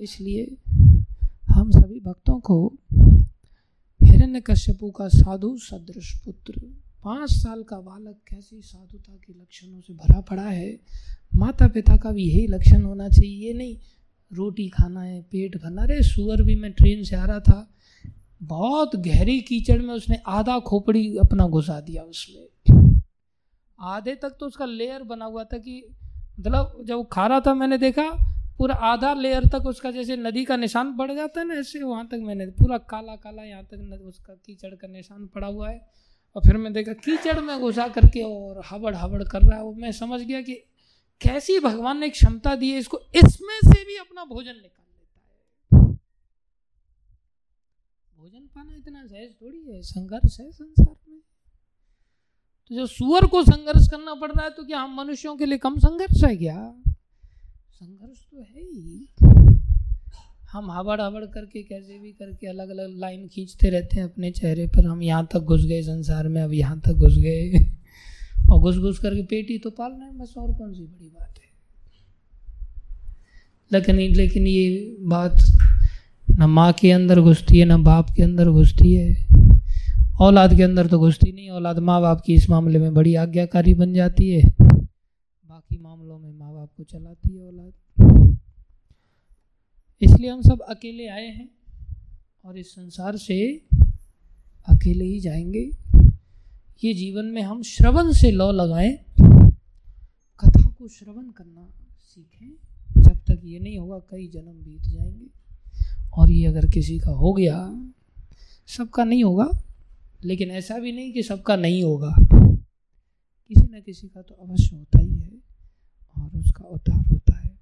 इसलिए हम सभी भक्तों को हिरण्य कश्यपु का साधु सदृश पुत्र, पाँच साल का बालक कैसी साधुता के लक्षणों से भरा पड़ा है? माता पिता का भी यही लक्षण होना चाहिए ये नहीं, रोटी खाना है, पेट भरना। अरे, सुअर भी मैं ट्रेन से आ रहा था बहुत गहरी कीचड़ में उसने आधा खोपड़ी अपना घुसा दिया उसमें। आधे तक तो उसका लेयर बना हुआ था कि मतलब जब खा रहा था मैंने देखा, पूरा आधा लेयर तक उसका जैसे नदी का निशान पड़ जाता है ना, ऐसे वहाँ तक मैंने पूरा काला काला यहाँ तक उसका कीचड़ का निशान पड़ा हुआ है। और फिर मैं देखा कीचड़ में घुसा करके और हबड़ हबड़ कर रहा है। वो मैं समझ गया कि कैसी भगवान ने क्षमता दी है, इसको इसमें से भी अपना भोजन निकाल लेता है भोजन पाना इतना सहज थोड़ी है, संघर्ष है संसार में। तो जो सुअर को संघर्ष करना पड़ रहा है तो क्या हम मनुष्यों के लिए कम संघर्ष है क्या? संघर्ष तो है ही। हम हबड़ हबड़ करके, कैसे भी करके अलग अलग लाइन खींचते रहते हैं अपने चेहरे पर। हम यहाँ तक घुस गए संसार में, अब यहाँ तक घुस गए। और घुस घुस करके पेट ही तो पाल रहे हैं, बस और कौन सी बड़ी बात है? लेकिन लेकिन ये बात न माँ के अंदर घुसती है, न बाप के अंदर घुसती है। औलाद के अंदर तो घुसती नहीं, औलाद माँ बाप की इस मामले में बड़ी आज्ञाकारी बन जाती है। बाकी मामलों में माँ बाप को चलाती है औलाद। इसलिए हम सब अकेले आए हैं और इस संसार से अकेले ही जाएँगे। ये जीवन में हम श्रवण से लौ लगाएँ, कथा को श्रवण करना सीखें, जब तक ये नहीं होगा कई जन्म बीत जाएँगे। और ये अगर किसी का हो गया, सबका नहीं होगा। लेकिन ऐसा भी नहीं कि सबका नहीं होगा। किसी न किसी का तो अवश्य होता ही है और उसका उद्धार होता है।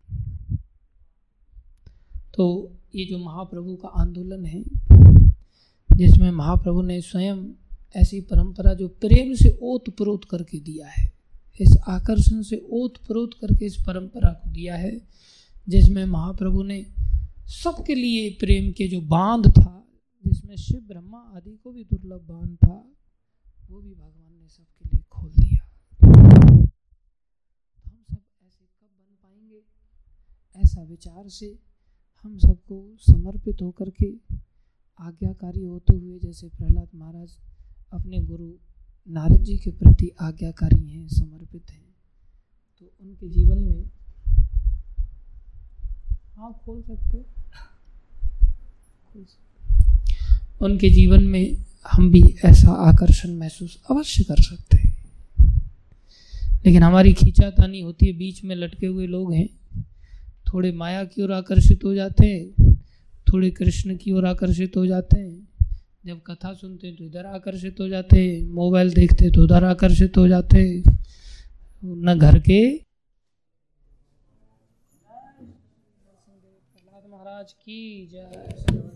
तो ये जो महाप्रभु का आंदोलन है, जिसमें महाप्रभु ने स्वयं ऐसी परंपरा जो प्रेम से ओत प्रोत करके दिया है, इस आकर्षण से ओत प्रोत करके इस परंपरा को दिया है, जिसमें महाप्रभु ने सबके लिए प्रेम के जो बाँध था, जिसमें शिव ब्रह्मा आदि को भी दुर्लभ बाँध था, वो भी भगवान ने सबके लिए खोल दिया। हम सब ऐसे कब बन पाएँगे? ऐसा विचार से हम सबको समर्पित होकर के आज्ञाकारी होते हुए, जैसे प्रहलाद महाराज अपने गुरु नारद जी के प्रति आज्ञाकारी हैं, समर्पित हैं। तो उनके जीवन में हाँ खोल सकते उनके जीवन में हम भी ऐसा आकर्षण महसूस अवश्य कर सकते हैं। लेकिन हमारी खींचातानी होती है, बीच में लटके हुए लोग हैं। थोड़े माया की ओर आकर्षित हो जाते हैं, थोड़े कृष्ण की ओर आकर्षित हो जाते हैं। जब कथा सुनते हैं तो इधर आकर्षित हो जाते हैं, मोबाइल देखते तो उधर आकर्षित हो जाते न घर के महाराज की जय